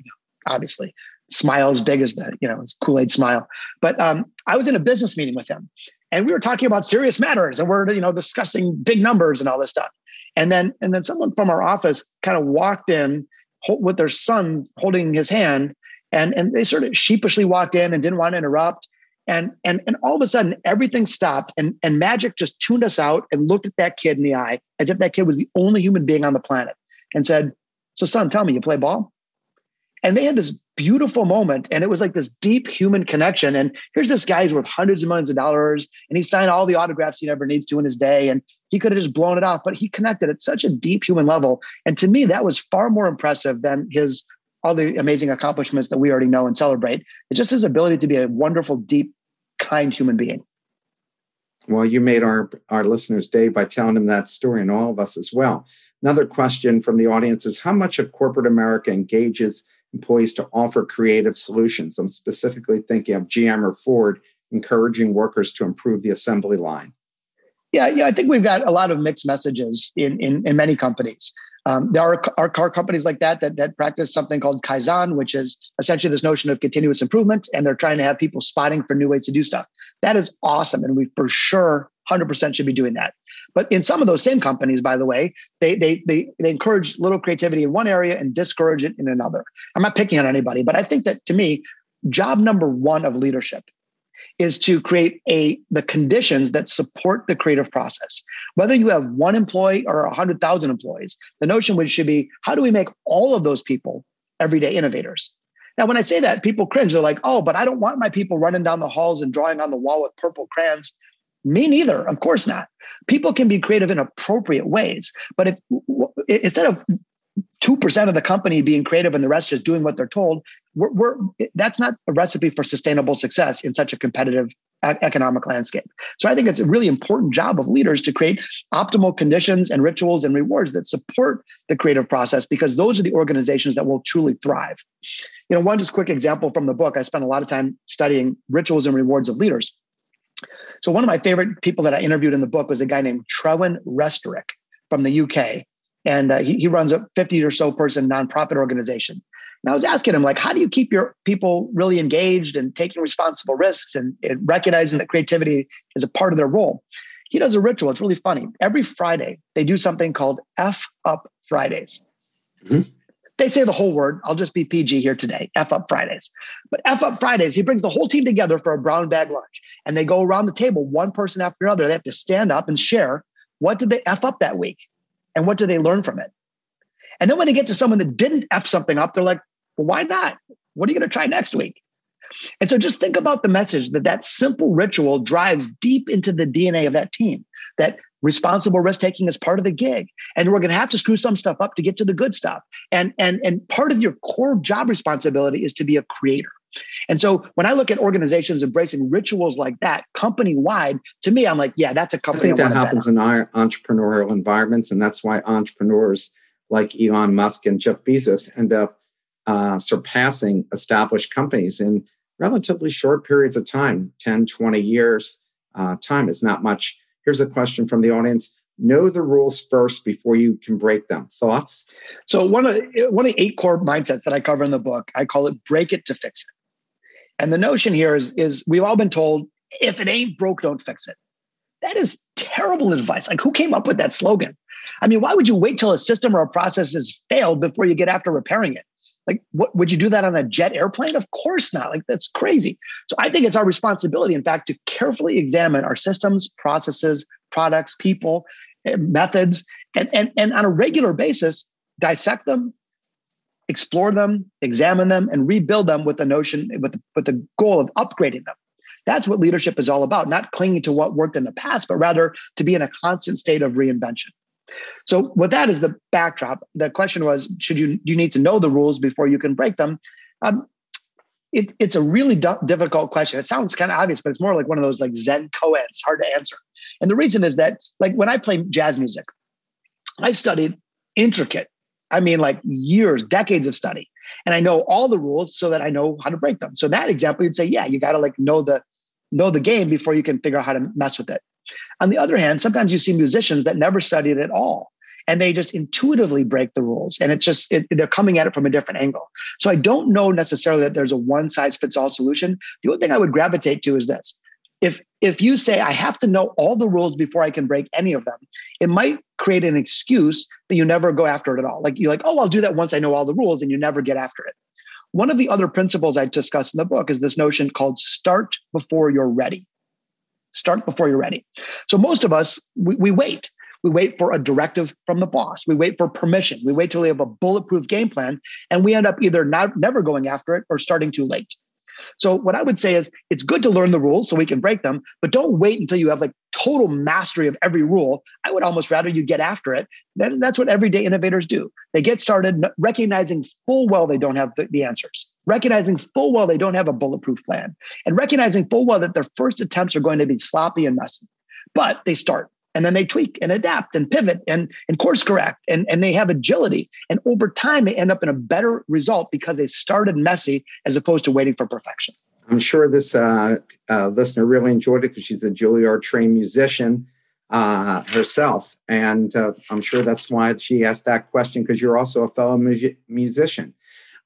obviously, smiles big as the you know his Kool Aid smile. But um, I was in a business meeting with him, and we were talking about serious matters, and we're you know discussing big numbers and all this stuff. And then and then someone from our office kind of walked in with their son holding his hand, and and they sort of sheepishly walked in and didn't want to interrupt and and and all of a sudden everything stopped and and magic just tuned us out and looked at that kid in the eye as if that kid was the only human being on the planet and said so son tell me you play ball? And they had this beautiful moment and it was like this deep human connection. And here's this guy who's worth hundreds of millions of dollars and he signed all the autographs he never needs to in his day and he could have just blown it off but he connected at such a deep human level. And to me that was far more impressive than his all the amazing accomplishments that we already know and celebrate. It's just his ability to be a wonderful, deep, kind human being. Well, you made our, our listeners' day by telling them that story and all of us as well. Another question from the audience is how much of corporate America engages employees to offer creative solutions? I'm specifically thinking of GM or Ford encouraging workers to improve the assembly line. Yeah, yeah, I think we've got a lot of mixed messages in in, in many companies. Um, there are, are car companies like that, that that practice something called Kaizen, which is essentially this notion of continuous improvement, and they're trying to have people spotting for new ways to do stuff. That is awesome, and we for sure 100% should be doing that. But in some of those same companies, by the way, they they they they encourage little creativity in one area and discourage it in another. I'm not picking on anybody, but I think that to me, job number one of leadership is to create a the conditions that support the creative process. Whether you have one employee or 100,000 employees, the notion would should be how do we make all of those people everyday innovators? Now, when I say that, people cringe. They're like, oh, but I don't want my people running down the halls and drawing on the wall with purple crayons. Me neither. Of course not. People can be creative in appropriate ways. But if instead of 2% of the company being creative and the rest just doing what they're told we're, we're, that's not a recipe for sustainable success in such a competitive economic landscape. So i think it's a really important job of leaders to create optimal conditions and rituals and rewards that support the creative process because those are the organizations that will truly thrive. You know one just quick example from the book i spent a lot of time studying rituals and rewards of leaders. So one of my favorite people that i interviewed in the book was a guy named trewin restorick from the uk and uh, he, he runs a 50 or so person nonprofit organization. And I was asking him, like, how do you keep your people really engaged and taking responsible risks and, and recognizing that creativity is a part of their role? He does a ritual. It's really funny. Every Friday, they do something called F Up Fridays. Mm-hmm. They say the whole word. I'll just be PG here today. F Up Fridays. But F Up Fridays, he brings the whole team together for a brown bag lunch and they go around the table, one person after another. They have to stand up and share what did they F up that week and what do they learn from it. And then when they get to someone that didn't F something up, they're like, well, why not? What are you going to try next week? And so just think about the message that that simple ritual drives deep into the DNA of that team, that responsible risk taking is part of the gig. And we're going to have to screw some stuff up to get to the good stuff. And, and, and part of your core job responsibility is to be a creator. And so when I look at organizations embracing rituals like that company wide, to me, I'm like, yeah, that's a company. I think I that happens in our entrepreneurial environments. And that's why entrepreneurs like Elon Musk and Jeff Bezos end up uh, surpassing established companies in relatively short periods of time 10, 20 years. Uh, time is not much. Here's a question from the audience know the rules first before you can break them thoughts so one of one of the eight core mindsets that i cover in the book i call it break it to fix it and the notion here is is we've all been told if it ain't broke don't fix it that is terrible advice like who came up with that slogan i mean why would you wait till a system or a process has failed before you get after repairing it like, what would you do that on a jet airplane? Of course not. Like, that's crazy. So, I think it's our responsibility, in fact, to carefully examine our systems, processes, products, people, eh, methods, and, and, and on a regular basis, dissect them, explore them, examine them, and rebuild them with the notion, with the, with the goal of upgrading them. That's what leadership is all about, not clinging to what worked in the past, but rather to be in a constant state of reinvention. So, with that as the backdrop, the question was: Should you do you need to know the rules before you can break them? Um, it, it's a really d- difficult question. It sounds kind of obvious, but it's more like one of those like Zen koans, hard to answer. And the reason is that, like when I play jazz music, I studied intricate. I mean, like years, decades of study, and I know all the rules so that I know how to break them. So that example, you'd say, yeah, you got to like know the know the game before you can figure out how to mess with it. On the other hand, sometimes you see musicians that never studied at all and they just intuitively break the rules and it's just it, they're coming at it from a different angle so i don't know necessarily that there's a one size fits all solution the only thing i would gravitate to is this if if you say i have to know all the rules before i can break any of them it might create an excuse that you never go after it at all like you're like oh i'll do that once i know all the rules and you never get after it one of the other principles i discuss in the book is this notion called start before you're ready Start before you're ready. So most of us, we, we wait. We wait for a directive from the boss. We wait for permission. We wait till we have a bulletproof game plan, and we end up either not never going after it or starting too late. So what I would say is it's good to learn the rules so we can break them, but don't wait until you have like total mastery of every rule. I would almost rather you get after it. That, that's what everyday innovators do. They get started recognizing full well they don't have the, the answers, recognizing full well they don't have a bulletproof plan, and recognizing full well that their first attempts are going to be sloppy and messy. But they start and then they tweak and adapt and pivot and, and course correct and, and they have agility. And over time they end up in a better result because they started messy as opposed to waiting for perfection. I'm sure this uh, uh, listener really enjoyed it because she's a juilliard trained musician uh, herself. And uh, i'm sure that's why she asked that question because you're also a fellow mu- musician.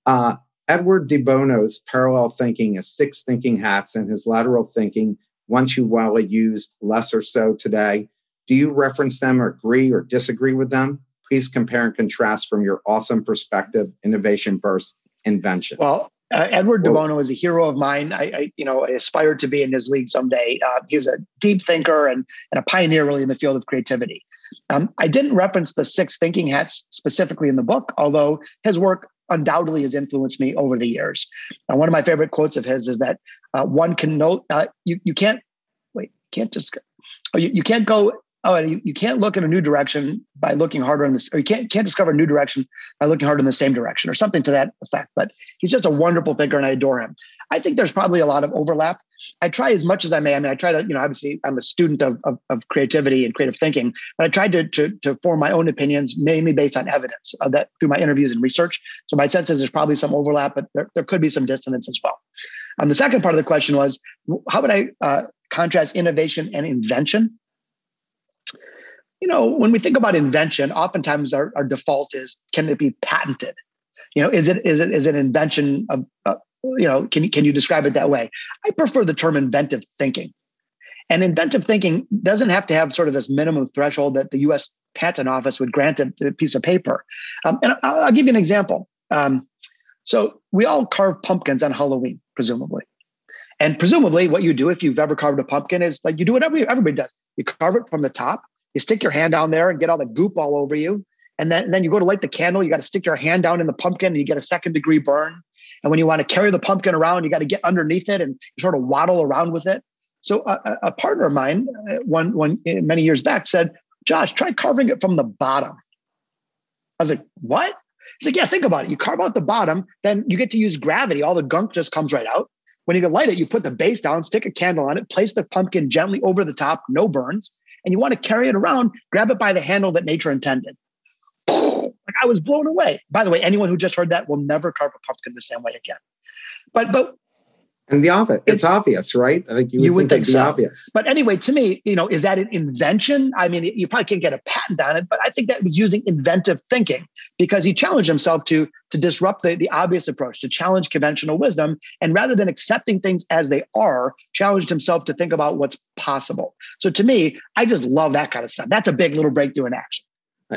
Uh, edward de bono's parallel thinking is six thinking hats and his lateral thinking once you well used less or so today do you reference them or agree or disagree with them? Please compare and contrast from your awesome perspective, innovation versus invention. Well, uh, Edward de Bono is a hero of mine. I, I, you know, I aspired to be in his league someday. Uh, he's a deep thinker and, and a pioneer, really, in the field of creativity. Um, I didn't reference the six thinking hats specifically in the book, although his work undoubtedly has influenced me over the years. Uh, one of my favorite quotes of his is that uh, one can know uh, you you can't wait can't just oh, you, you can't go oh, you, you can't look in a new direction by looking harder in this, or you can't can't discover a new direction by looking harder in the same direction, or something to that effect. But he's just a wonderful thinker, and I adore him. I think there's probably a lot of overlap. I try as much as I may. I mean, I try to, you know, obviously I'm a student of, of, of creativity and creative thinking, but I tried to, to, to form my own opinions mainly based on evidence of that through my interviews and research. So my sense is there's probably some overlap, but there, there could be some dissonance as well. Um, the second part of the question was, how would I uh, contrast innovation and invention? You know, when we think about invention, oftentimes our, our default is can it be patented? You know, is it is it is an invention of uh, you know, can can you describe it that way? I prefer the term inventive thinking. And inventive thinking doesn't have to have sort of this minimum threshold that the US Patent Office would grant a, piece of paper. Um, and I'll, I'll, give you an example. Um, so we all carve pumpkins on Halloween, presumably. And presumably, what you do if you've ever carved a pumpkin is like you do whatever everybody does. You carve it from the top, you stick your hand down there and get all the goop all over you. And then, and then you go to light the candle, you got to stick your hand down in the pumpkin and you get a second degree burn. And when you want to carry the pumpkin around, you got to get underneath it and sort of waddle around with it. So a, a partner of mine, uh, one, one many years back, said, "Josh, try carving it from the bottom." I was like, "What?" He's like, "Yeah, think about it. You carve out the bottom, then you get to use gravity. All the gunk just comes right out. When you light it, you put the base down, stick a candle on it, place the pumpkin gently over the top, no burns, and you want to carry it around. Grab it by the handle that nature intended." Like I was blown away. By the way, anyone who just heard that will never carve a pumpkin the same way again. But but and the obvious, it's, it's obvious, right? I think you would, you would think, think so. obvious. But anyway, to me, you know, is that an invention? I mean, you probably can't get a patent on it, but I think that was using inventive thinking because he challenged himself to to disrupt the, the obvious approach, to challenge conventional wisdom, and rather than accepting things as they are, challenged himself to think about what's possible. So to me, I just love that kind of stuff. That's a big little breakthrough in action.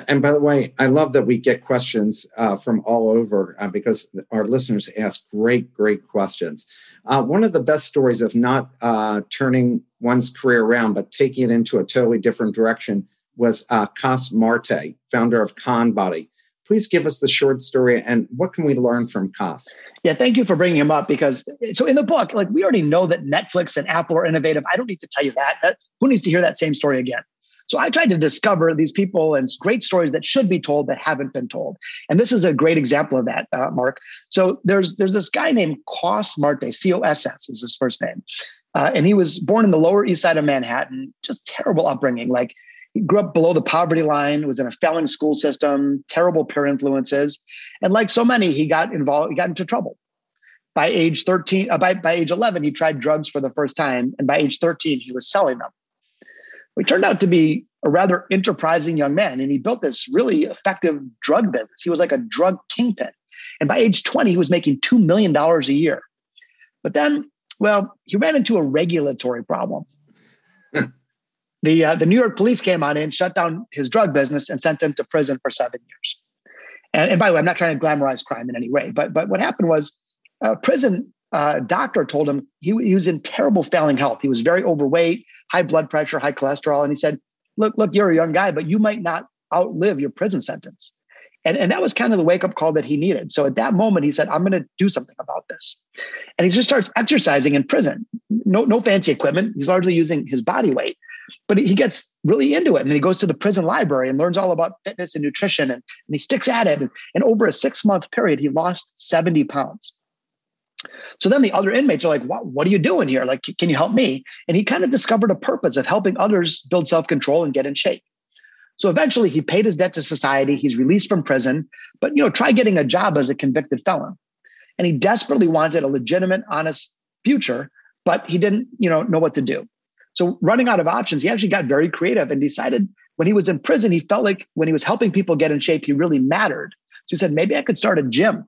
And by the way, I love that we get questions uh, from all over uh, because our listeners ask great, great questions. Uh, one of the best stories of not uh, turning one's career around, but taking it into a totally different direction was uh, Coss Marte, founder of ConBody. Please give us the short story and what can we learn from Coss? Yeah, thank you for bringing him up because so in the book, like we already know that Netflix and Apple are innovative. I don't need to tell you that. Who needs to hear that same story again? So I tried to discover these people and great stories that should be told that haven't been told. And this is a great example of that, uh, Mark. So there's there's this guy named Coss Marte, C O S S is his first name. Uh, and he was born in the Lower East Side of Manhattan, just terrible upbringing. Like he grew up below the poverty line, was in a failing school system, terrible peer influences. And like so many, he got involved, he got into trouble. By age 13, uh, by, by age 11, he tried drugs for the first time. And by age 13, he was selling them. He turned out to be a rather enterprising young man, and he built this really effective drug business. He was like a drug kingpin. And by age 20, he was making $2 million a year. But then, well, he ran into a regulatory problem. [LAUGHS] the, uh, the New York police came on in, shut down his drug business, and sent him to prison for seven years. And, and by the way, I'm not trying to glamorize crime in any way, but, but what happened was a prison uh, doctor told him he, he was in terrible failing health. He was very overweight, high blood pressure, high cholesterol. And he said, look, look, you're a young guy, but you might not outlive your prison sentence. And, and that was kind of the wake up call that he needed. So at that moment, he said, I'm going to do something about this. And he just starts exercising in prison. No, no fancy equipment. He's largely using his body weight, but he gets really into it. And then he goes to the prison library and learns all about fitness and nutrition. And, and he sticks at it. And, and over a six month period, he lost 70 pounds. So then the other inmates are like, what, what are you doing here? Like, can you help me? And he kind of discovered a purpose of helping others build self control and get in shape. So eventually he paid his debt to society. He's released from prison, but you know, try getting a job as a convicted felon. And he desperately wanted a legitimate, honest future, but he didn't, you know, know what to do. So running out of options, he actually got very creative and decided when he was in prison, he felt like when he was helping people get in shape, he really mattered. So he said, maybe I could start a gym.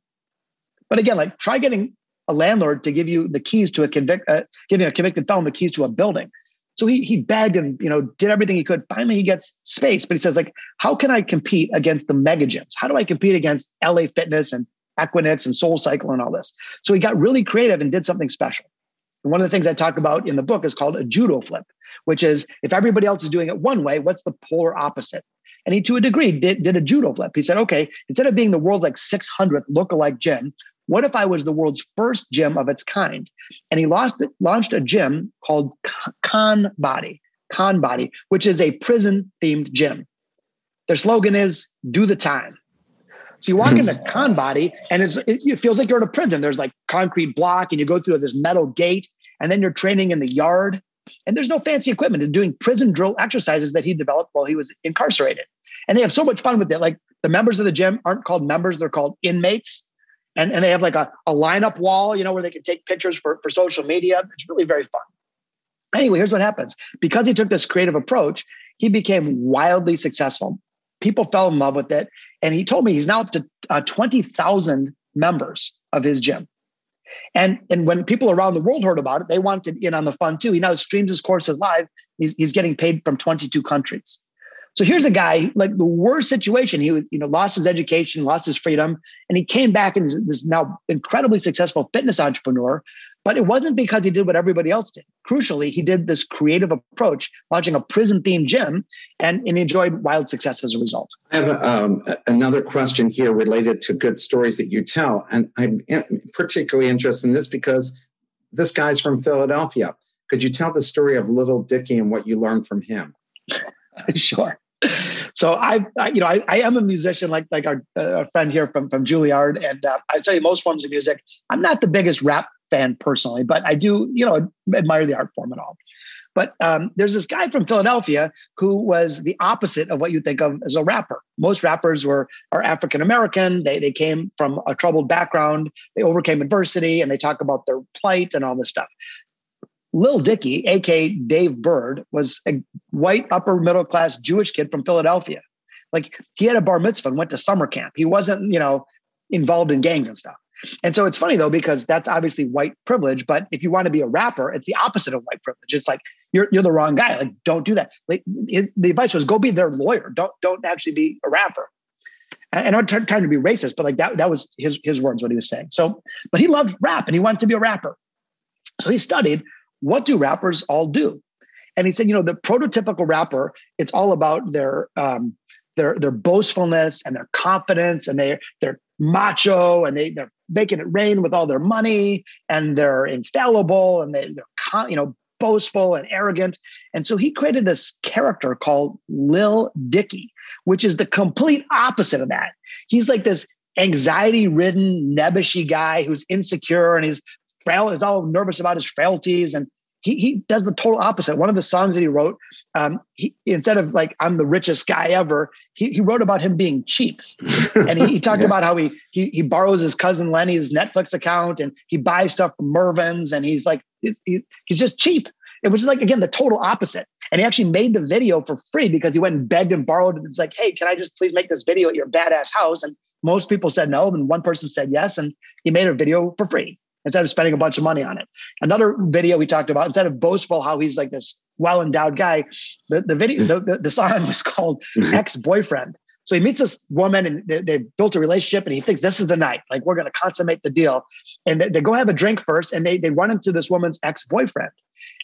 But again, like try getting a landlord to give you the keys to a convict, uh, giving a convicted felon the keys to a building. So he he begged and you know did everything he could. Finally, he gets space, but he says like, how can I compete against the mega gyms? How do I compete against LA Fitness and Equinox and Soul Cycle and all this? So he got really creative and did something special. And one of the things I talk about in the book is called a judo flip, which is if everybody else is doing it one way, what's the polar opposite? And he, to a degree, did, did a judo flip. He said, okay, instead of being the world's like 600th lookalike gym, what if I was the world's first gym of its kind? And he lost, launched a gym called ConBody, Khan Body, which is a prison themed gym. Their slogan is "Do the time." So you walk [LAUGHS] into ConBody, and it's, it feels like you're in a prison. There's like concrete block, and you go through this metal gate, and then you're training in the yard. And there's no fancy equipment. It's doing prison drill exercises that he developed while he was incarcerated. And they have so much fun with it. Like the members of the gym aren't called members; they're called inmates and, and they have like a, a lineup wall, you know, where they can take pictures for, for social media. It's really very fun. Anyway, here's what happens. Because he took this creative approach, he became wildly successful. People fell in love with it. And he told me he's now up to uh, 20,000 members of his gym. And, and when people around the world heard about it, they wanted in on the fun too. He now streams his courses live. He's, he's getting paid from 22 countries. So here's a guy like the worst situation. He was, you know, lost his education, lost his freedom, and he came back and is this now incredibly successful fitness entrepreneur. But it wasn't because he did what everybody else did. Crucially, he did this creative approach, launching a prison themed gym, and, and enjoyed wild success as a result. I have um, another question here related to good stories that you tell. And I'm particularly interested in this because this guy's from Philadelphia. Could you tell the story of Little Dicky and what you learned from him? [LAUGHS] sure. So I, I, you know, I, I, am a musician, like like our, uh, friend here from from Juilliard, and uh, I tell you, most forms of music. I'm not the biggest rap fan personally, but I do, you know, admire the art form and all. But um, there's this guy from Philadelphia who was the opposite of what you think of as a rapper. Most rappers were are African American. They they came from a troubled background. They overcame adversity, and they talk about their plight and all this stuff. Lil Dicky, aka Dave Burd, was a white upper middle class Jewish kid from Philadelphia. Like he had a bar mitzvah and went to summer camp. He wasn't, you know, involved in gangs and stuff. And so it's funny though, because that's obviously white privilege. But if you want to be a rapper, it's the opposite of white privilege. It's like you're you're the wrong guy. Like, don't do that. Like it, the advice was go be their lawyer. Don't don't actually be a rapper. And, and I'm t- trying to be racist, but like that that was his his words what he was saying. So, but he loved rap and he wanted to be a rapper. So he studied what do rappers all do? And he said, you know, the prototypical rapper, it's all about their um, their their boastfulness and their confidence, and they they're macho, and they they're making it rain with all their money, and they're infallible, and they, they're you know boastful and arrogant. And so he created this character called Lil Dicky, which is the complete opposite of that. He's like this anxiety ridden, nebbishy guy who's insecure and he's frail, is all nervous about his frailties. And he, he does the total opposite. One of the songs that he wrote, um, he, instead of like, I'm the richest guy ever, he, he wrote about him being cheap. [LAUGHS] and he, he talked yeah. about how he, he, he borrows his cousin Lenny's Netflix account and he buys stuff from Mervyn's and he's like, he, he's just cheap. It was like, again, the total opposite. And he actually made the video for free because he went and begged and borrowed. It's like, hey, can I just please make this video at your badass house? And most people said no. And one person said yes. And he made a video for free instead of spending a bunch of money on it. Another video we talked about, instead of boastful, how he's like this well endowed guy, the, the video, the, the, the song [LAUGHS] was called mm-hmm. Ex Boyfriend. So he meets this woman and they, they, built a relationship and he thinks this is the night, like we're going to consummate the deal. And they, they, go have a drink first and they, they run into this woman's ex boyfriend.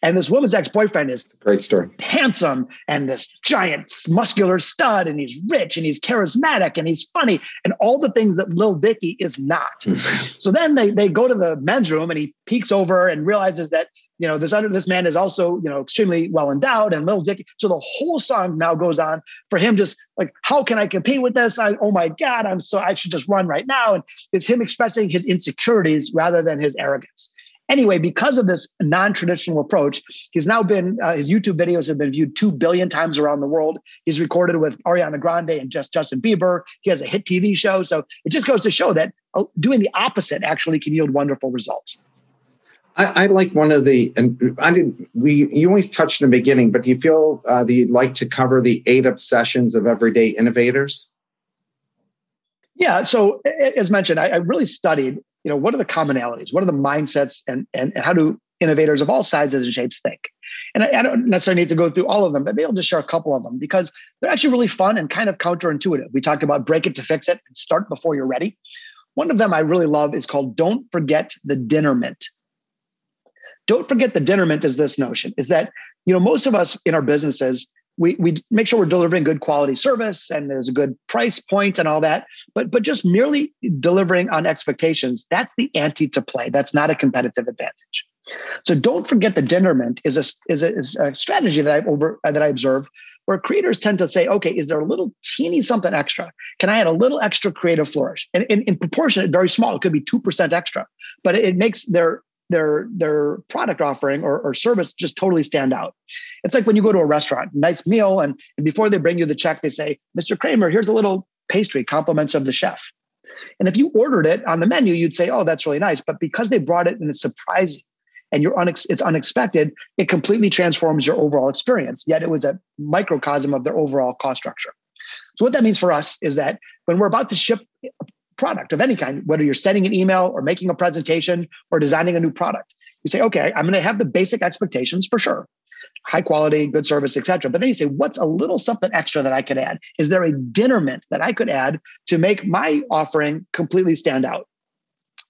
And this woman's ex boyfriend is great story, handsome and this giant muscular stud, and he's rich and he's charismatic and he's funny and all the things that Lil Dicky is not. [LAUGHS] so then they they go to the men's room and he peeks over and realizes that you know this other this man is also you know extremely well endowed and little Dicky. So the whole song now goes on for him just like how can I compete with this? I, oh my god, I'm so I should just run right now. And it's him expressing his insecurities rather than his arrogance. Anyway, because of this non-traditional approach, he's now been uh, his YouTube videos have been viewed two billion times around the world. He's recorded with Ariana Grande and just Justin Bieber. He has a hit TV show, so it just goes to show that uh, doing the opposite actually can yield wonderful results. I, I, like one of the, and I didn't. We you always touched in the beginning, but do you feel uh, that you'd like to cover the eight obsessions of everyday innovators? Yeah. So as mentioned, I, I really studied you know, what are the commonalities? What are the mindsets and, and, and how do innovators of all sizes and shapes think? And I, I, don't necessarily need to go through all of them, but maybe I'll just share a couple of them because they're actually really fun and kind of counterintuitive. We talked about break it to fix it and start before you're ready. One of them I really love is called Don't Forget the Dinner Mint. Don't forget the dinner mint is this notion is that, you know, most of us in our businesses, we, we make sure we're delivering good quality service and there's a good price point and all that but but just merely delivering on expectations that's the ante to play. That's not a competitive advantage. So don't forget the dinner mint is a is a, is a strategy that i over that i observe where creators tend to say okay is there a little teeny something extra? Can i add a little extra creative flourish? And in, in proportion very small it could be 2% extra but it makes their their their product offering or, or service just totally stand out. It's like when you go to a restaurant, nice meal, and, and before they bring you the check, they say, Mr. Kramer, here's a little pastry, compliments of the chef. And if you ordered it on the menu, you'd say, Oh, that's really nice. But because they brought it and it's surprising and you're unex- it's unexpected, it completely transforms your overall experience. Yet it was a microcosm of their overall cost structure. So what that means for us is that when we're about to ship product of any kind, whether you're sending an email or making a presentation or designing a new product, you say, okay, I'm going to have the basic expectations for sure high quality, good service, etc. But then you say, what's a little something extra that I could add? Is there a dinner mint that I could add to make my offering completely stand out?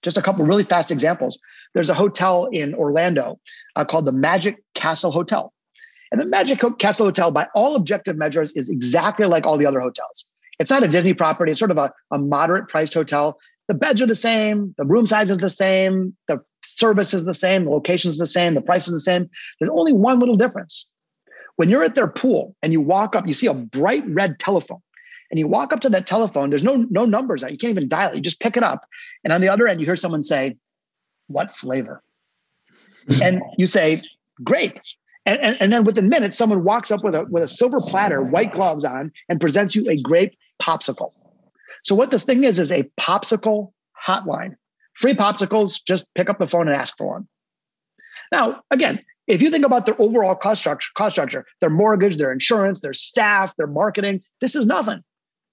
Just a couple really fast examples. There's a hotel in Orlando uh, called the Magic Castle Hotel. And the Magic Castle Hotel, by all objective measures, is exactly like all the other hotels. It's not a Disney property, it's sort of a, a moderate priced hotel. The beds are the same, the room size is the same, the service is the same, the location is the same, the price is the same. There's only one little difference. When you're at their pool and you walk up, you see a bright red telephone and you walk up to that telephone, there's no, no numbers out. You can't even dial it. You just pick it up. And on the other end, you hear someone say, What flavor? and you say, Great. And, and, and, then within minutes, someone walks up with a, with a silver platter, white gloves on, and presents you a grape popsicle. So what this thing is, is a popsicle hotline. Free popsicles, just pick up the phone and ask for one. Now, again, if you think about their overall cost structure, cost structure, their mortgage, their insurance, their staff, their marketing, this is nothing.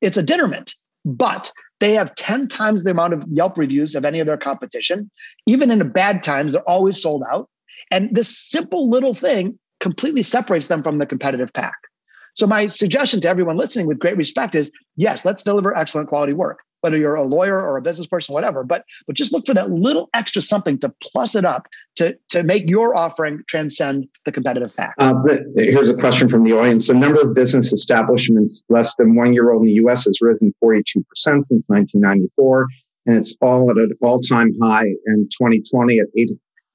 It's a dinner mint, but they have 10 times the amount of Yelp reviews of any of their competition. Even in the bad times, they're always sold out. And this simple little thing completely separates them from the competitive pack. So my suggestion to everyone listening with great respect is yes, let's deliver excellent quality work whether you're a lawyer or a business person, whatever. But but just look for that little extra something to plus it up to to make your offering transcend the competitive pack. Uh, here's a question from the audience: The number of business establishments less than one year old in the U.S. has risen 42 percent since 1994, and it's all at an all-time high in 2020 at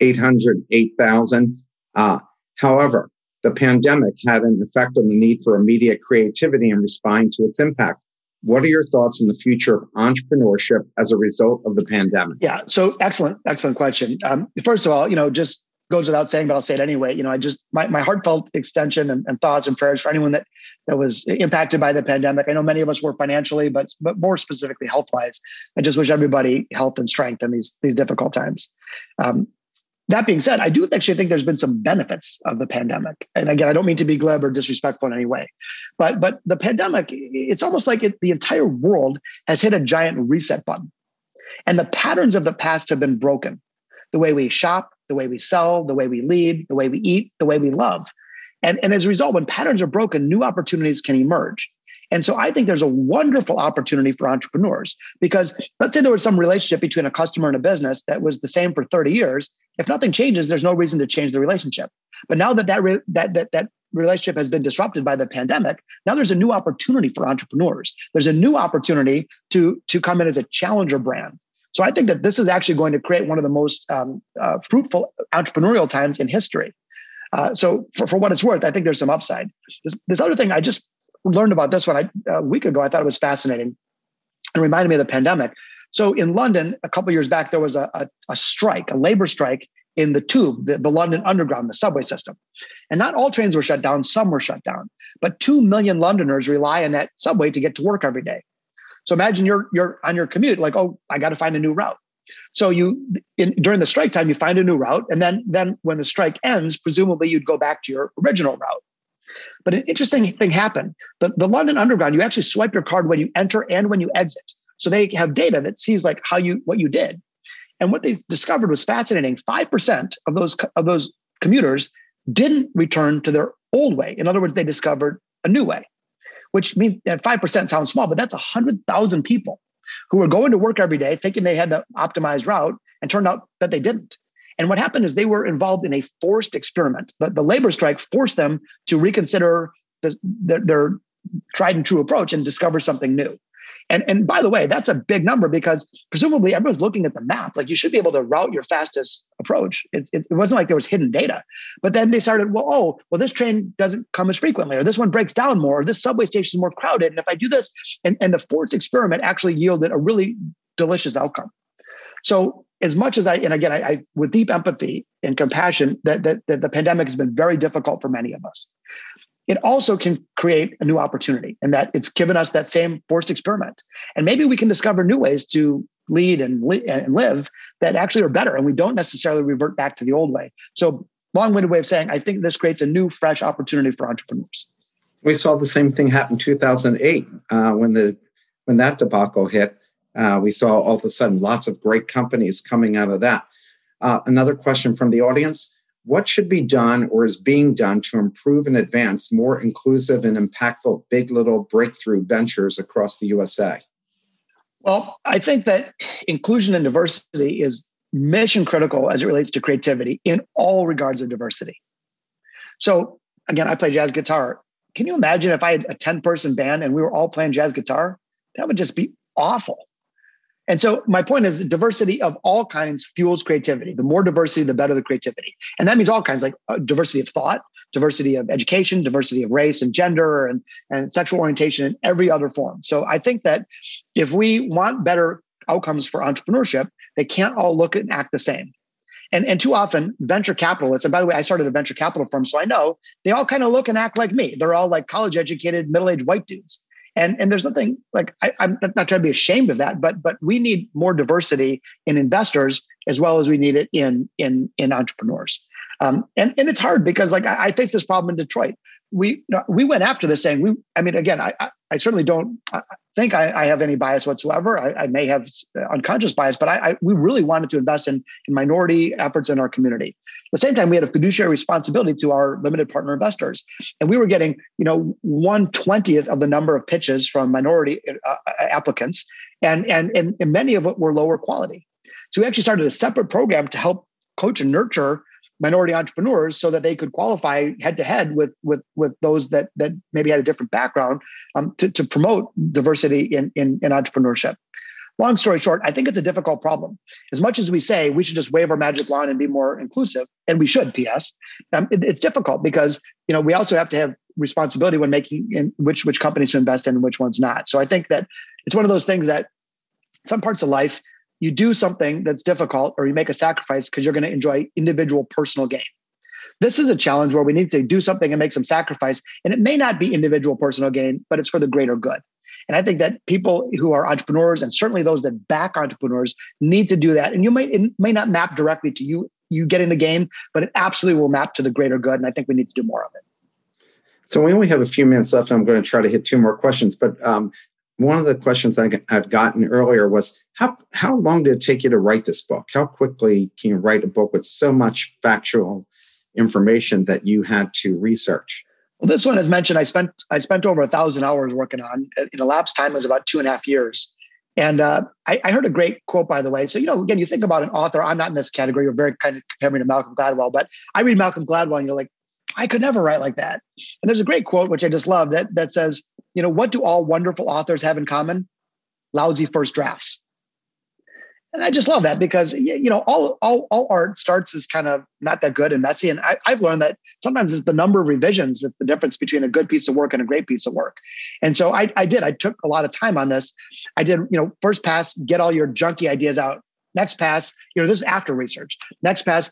8, 808,000. Uh, however, the pandemic had an effect on the need for immediate creativity and responding to its impact. What are your thoughts on the future of entrepreneurship as a result of the pandemic? Yeah, so excellent, excellent question. Um, first of all, you know, just goes without saying, but I'll say it anyway. You know, I just my, my heartfelt extension and, and, thoughts and prayers for anyone that that was impacted by the pandemic. I know many of us were financially, but but more specifically health wise. I just wish everybody health and strength in these these difficult times. Um, that being said, I do actually think there's been some benefits of the pandemic. And again, I don't mean to be glib or disrespectful in any way, but but the pandemic, it's almost like it, the entire world has hit a giant reset button, and the patterns of the past have been broken. The way we shop, the way we sell, the way we lead, the way we eat, the way we love, and and as a result, when patterns are broken, new opportunities can emerge. And so I think there's a wonderful opportunity for entrepreneurs because let's say there was some relationship between a customer and a business that was the same for 30 years. If nothing changes, there's no reason to change the relationship. But now that that, re- that, that, that relationship has been disrupted by the pandemic, now there's a new opportunity for entrepreneurs. There's a new opportunity to, to come in as a challenger brand. So I think that this is actually going to create one of the most um, uh, fruitful entrepreneurial times in history. Uh, so for, for what it's worth, I think there's some upside. This, this other thing I just learned about this one I, a week ago. I thought it was fascinating. It reminded me of the pandemic. So in London, a couple years back, there was a, a, a, strike, a labor strike in the tube, the, the London Underground, the subway system. And not all trains were shut down, some were shut down. But 2 million Londoners rely on that subway to get to work every day. So imagine you're, you're on your commute, like, oh, I got to find a new route. So you in, during the strike time, you find a new route, and then then when the strike ends, presumably you'd go back to your original route. But an interesting thing happened. The, the London Underground, you actually swipe your card when you enter and when you exit. So they have data that sees like how you what you did. And what they discovered was fascinating. Five percent of those of those commuters didn't return to their old way. In other words, they discovered a new way, which means that five percent sounds small, but that's a hundred thousand people who were going to work every day thinking they had the optimized route, and turned out that they didn't. And what happened is they were involved in a forced experiment. The, the labor strike forced them to reconsider the, the, their tried and true approach and discover something new. And, and by the way, that's a big number because presumably everyone's looking at the map. Like you should be able to route your fastest approach. It, it, it, wasn't like there was hidden data. But then they started, well, oh, well, this train doesn't come as frequently, or this one breaks down more, or this subway station is more crowded. And if I do this, and, and the forced experiment actually yielded a really delicious outcome. So as much as I, and again, I, I with deep empathy and compassion, that, that, that the pandemic has been very difficult for many of us. It also can create a new opportunity, and that it's given us that same forced experiment. And maybe we can discover new ways to lead and, li- and live that actually are better. And we don't necessarily revert back to the old way. So, long winded way of saying, I think this creates a new, fresh opportunity for entrepreneurs. We saw the same thing happen 2008 uh, when the when that debacle hit. Uh, we saw all of a sudden lots of great companies coming out of that. Uh, another question from the audience What should be done or is being done to improve and advance more inclusive and impactful big little breakthrough ventures across the USA? Well, I think that inclusion and diversity is mission critical as it relates to creativity in all regards of diversity. So, again, I play jazz guitar. Can you imagine if I had a 10 person band and we were all playing jazz guitar? That would just be awful. And so my point is diversity of all kinds fuels creativity. The more diversity, the better the creativity. And that means all kinds like uh, diversity of thought, diversity of education, diversity of race and gender and, and sexual orientation and every other form. So I think that if we want better outcomes for entrepreneurship, they can't all look and act the same. And, and too often, venture capitalists, and by the way, I started a venture capital firm, so I know they all kind of look and act like me. They're all like college educated, middle aged white dudes. And, and there's nothing like I, am not trying to be ashamed of that, but but we need more diversity in investors as well as we need it in in in entrepreneurs. Um, and and it's hard because like I, I face this problem in Detroit we we went after this saying we i mean again i i, certainly don't think I, I, have any bias whatsoever. I, I may have unconscious bias but I, we really wanted to invest in in minority efforts in our community. At the same time we had a fiduciary responsibility to our limited partner investors and we were getting you know 120th of the number of pitches from minority uh, applicants and, and and and many of it were lower quality. So we actually started a separate program to help coach and nurture minority entrepreneurs so that they could qualify head to head with with with those that that maybe had a different background um, to, to promote diversity in, in in entrepreneurship. Long story short i think it's a difficult problem. As much as we say we should just wave our magic wand and be more inclusive and we should ps um, it, it's difficult because you know we also have to have responsibility when making in which which companies to invest in and which ones not. So i think that it's one of those things that some parts of life you do something that's difficult or you make a sacrifice because you're going to enjoy individual personal gain. This is a challenge where we need to do something and make some sacrifice. And it may not be individual personal gain, but it's for the greater good. And I think that people who are entrepreneurs and certainly those that back entrepreneurs need to do that. And you may it may not map directly to you you getting the gain, but it absolutely will map to the greater good. And I think we need to do more of it. So we only have a few minutes left. I'm going to try to hit two more questions. But um, one of the questions I had gotten earlier was how how long did it take you to write this book? How quickly can you write a book with so much factual information that you had to research? Well, this one, as mentioned, I spent I spent over a thousand hours working on. In elapsed time was about two and a half years. And uh, I, I, heard a great quote, by the way. So, you know, again, you think about an author. I'm not in this category. You're very kind of comparing to Malcolm Gladwell, but I read Malcolm Gladwell, and you're like, I could never write like that. And there's a great quote which I just love that that says, you know, what do all wonderful authors have in common? Lousy first drafts and I just love that because you know all all all art starts as kind of not that good and messy, and I, have learned that sometimes it's the number of revisions that's the difference between a good piece of work and a great piece of work. And so I, I did. I took a lot of time on this. I did. You know, first pass, get all your junky ideas out. Next pass, you know, this is after research. Next pass,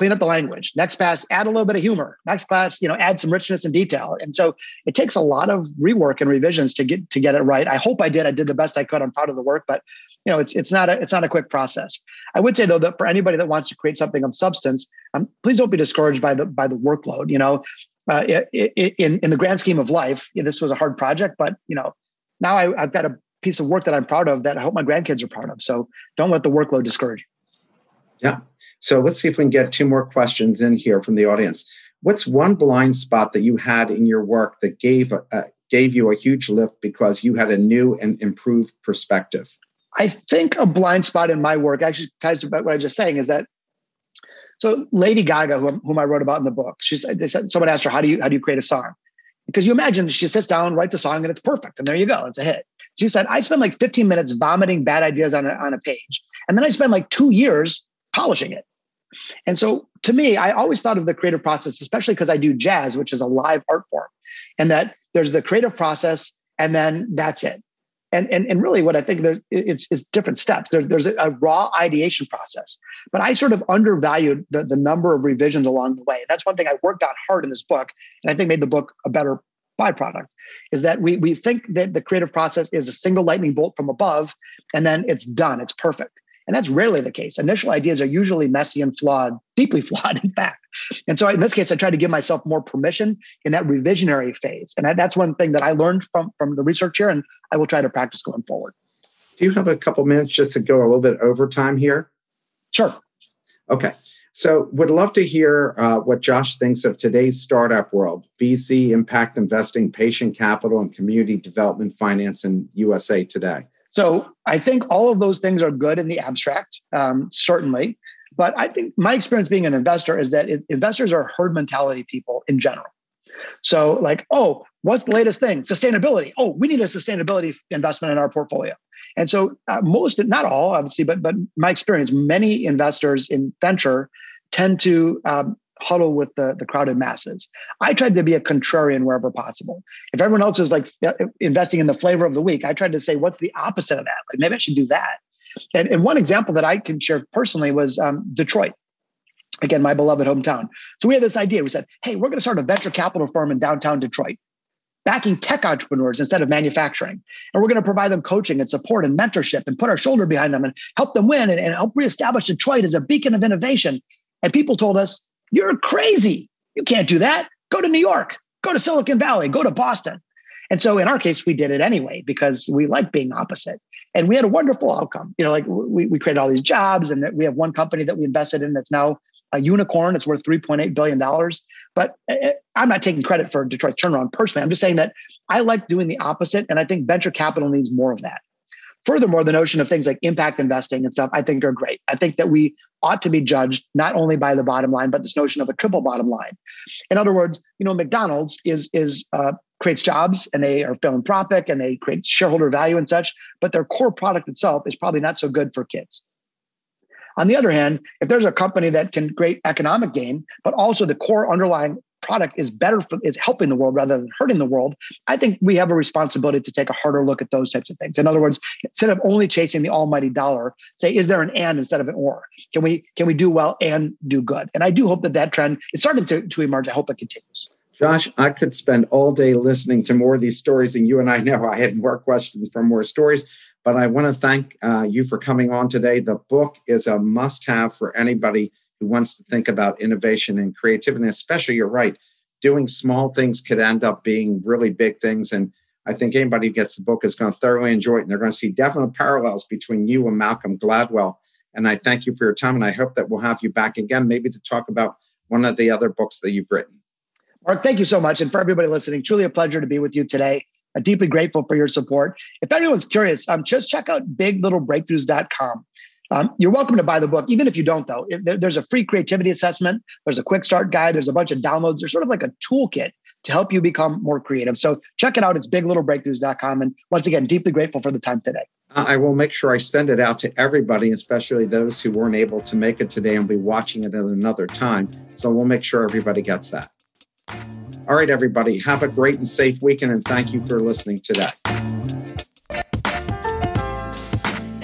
clean up the language. Next pass, add a little bit of humor. Next class, you know, add some richness and detail. And so it takes a lot of rework and revisions to get to get it right. I hope I did. I did the best I could. I'm proud of the work, but you know, it's it's not a it's not a quick process. I would say though that for anybody that wants to create something of substance, um, please don't be discouraged by the by the workload. You know, uh, it, it, in in the grand scheme of life, this was a hard project, but you know, now I, I've got a piece of work that I'm proud of that I hope my grandkids are proud of. So don't let the workload discourage you. Yeah. So let's see if we can get two more questions in here from the audience. What's one blind spot that you had in your work that gave uh, gave you a huge lift because you had a new and improved perspective? I think a blind spot in my work actually ties to what I was just saying is that so Lady Gaga, whom, whom I wrote about in the book, she said, said someone asked her, "How do you how do you create a song?" Because you imagine she sits down, writes a song, and it's perfect, and there you go, it's a hit. She said, "I spend like 15 minutes vomiting bad ideas on a, on a page, and then I spend like two years polishing it." And so, to me, I always thought of the creative process, especially because I do jazz, which is a live art form, and that there's the creative process, and then that's it. And and, and really what i think there it's, it's different steps. There, there's a, raw ideation process. But i sort of undervalued the, the number of revisions along the way. That's one thing i worked on hard in this book and i think made the book a better byproduct is that we we think that the creative process is a single lightning bolt from above and then it's done. It's perfect and that's rarely the case. Initial ideas are usually messy and flawed deeply [LAUGHS] flawed in fact. And so in this case i try to give myself more permission in that revisionary phase. And that's one thing that i learned from from the research here and i will try to practice going forward. Do you have a couple minutes just to go a little bit over time here? Sure. Okay. So, would love to hear uh, what Josh thinks of today's startup world, VC, impact investing, patient capital, and community development finance in USA today. So, I think all of those things are good in the abstract, um, certainly. But I think my experience being an investor is that it, investors are herd mentality people in general. So, like, oh, what's the latest thing? Sustainability. Oh, we need a sustainability investment in our portfolio. And so, uh, most, not all, obviously, but but my experience, many investors in venture tend to um, huddle with the, the crowded masses. I tried to be a contrarian wherever possible. If everyone else is like investing in the flavor of the week, I tried to say, what's the opposite of that? Like maybe I should do that. And, and one example that I can share personally was um, Detroit. Again, my beloved hometown. So we had this idea. We said, hey, we're going to start a venture capital firm in downtown Detroit backing tech entrepreneurs instead of manufacturing. And we're going to provide them coaching and support and mentorship and put our shoulder behind them and help them win and, and help reestablish Detroit as a beacon of innovation. And people told us, You're crazy. You can't do that. Go to New York, go to Silicon Valley, go to Boston. And so in our case, we did it anyway because we like being opposite. And we had a wonderful outcome. You know, like we, we created all these jobs, and we have one company that we invested in that's now a unicorn. It's worth $3.8 billion. But eh, eh, I'm not taking credit for Detroit turnaround personally. I'm just saying that I like doing the opposite. And I think venture capital needs more of that. Furthermore, the notion of things like impact investing and stuff, I think are great. I think that we ought to be judged not only by the bottom line, but this notion of a triple bottom line. In other words, you know, McDonald's is is uh, creates jobs and they are philanthropic and they create shareholder value and such, but their core product itself is probably not so good for kids. On the other hand, if there's a company that can create economic gain, but also the core underlying product is better for is helping the world rather than hurting the world, I think we have a responsibility to take a harder look at those types of things. In other words, instead of only chasing the almighty dollar, say, is there an and instead of an or? Can we can we do well and do good? And I do hope that that trend is starting to, to emerge. I hope it continues. Josh, I could spend all day listening to more of these stories, and you and I know I had more questions for more stories. But I want to thank uh, you for coming on today. The book is a must have for anybody who wants to think about innovation and creativity, and especially, you're right, doing small things could end up being really big things. And I think anybody who gets the book is going to thoroughly enjoy it. And they're going to see definite parallels between you and Malcolm Gladwell. And I thank you for your time. And I hope that we'll have you back again, maybe to talk about one of the other books that you've written. Mark, thank you so much. And for everybody listening, truly a pleasure to be with you today. I'm deeply grateful for your support. If anyone's curious, um, just check out biglittlebreakthroughs.com. Um, you're welcome to buy the book, even if you don't, though. It, there, there's a free creativity assessment, there's a quick start guide, there's a bunch of downloads. There's sort of like a toolkit to help you become more creative. So check it out. It's biglittlebreakthroughs.com. And once again, deeply grateful for the time today. I will make sure I send it out to everybody, especially those who weren't able to make it today and be watching it at another time. So we'll make sure everybody gets that. All right, everybody, have a great and safe weekend, and thank you for listening today.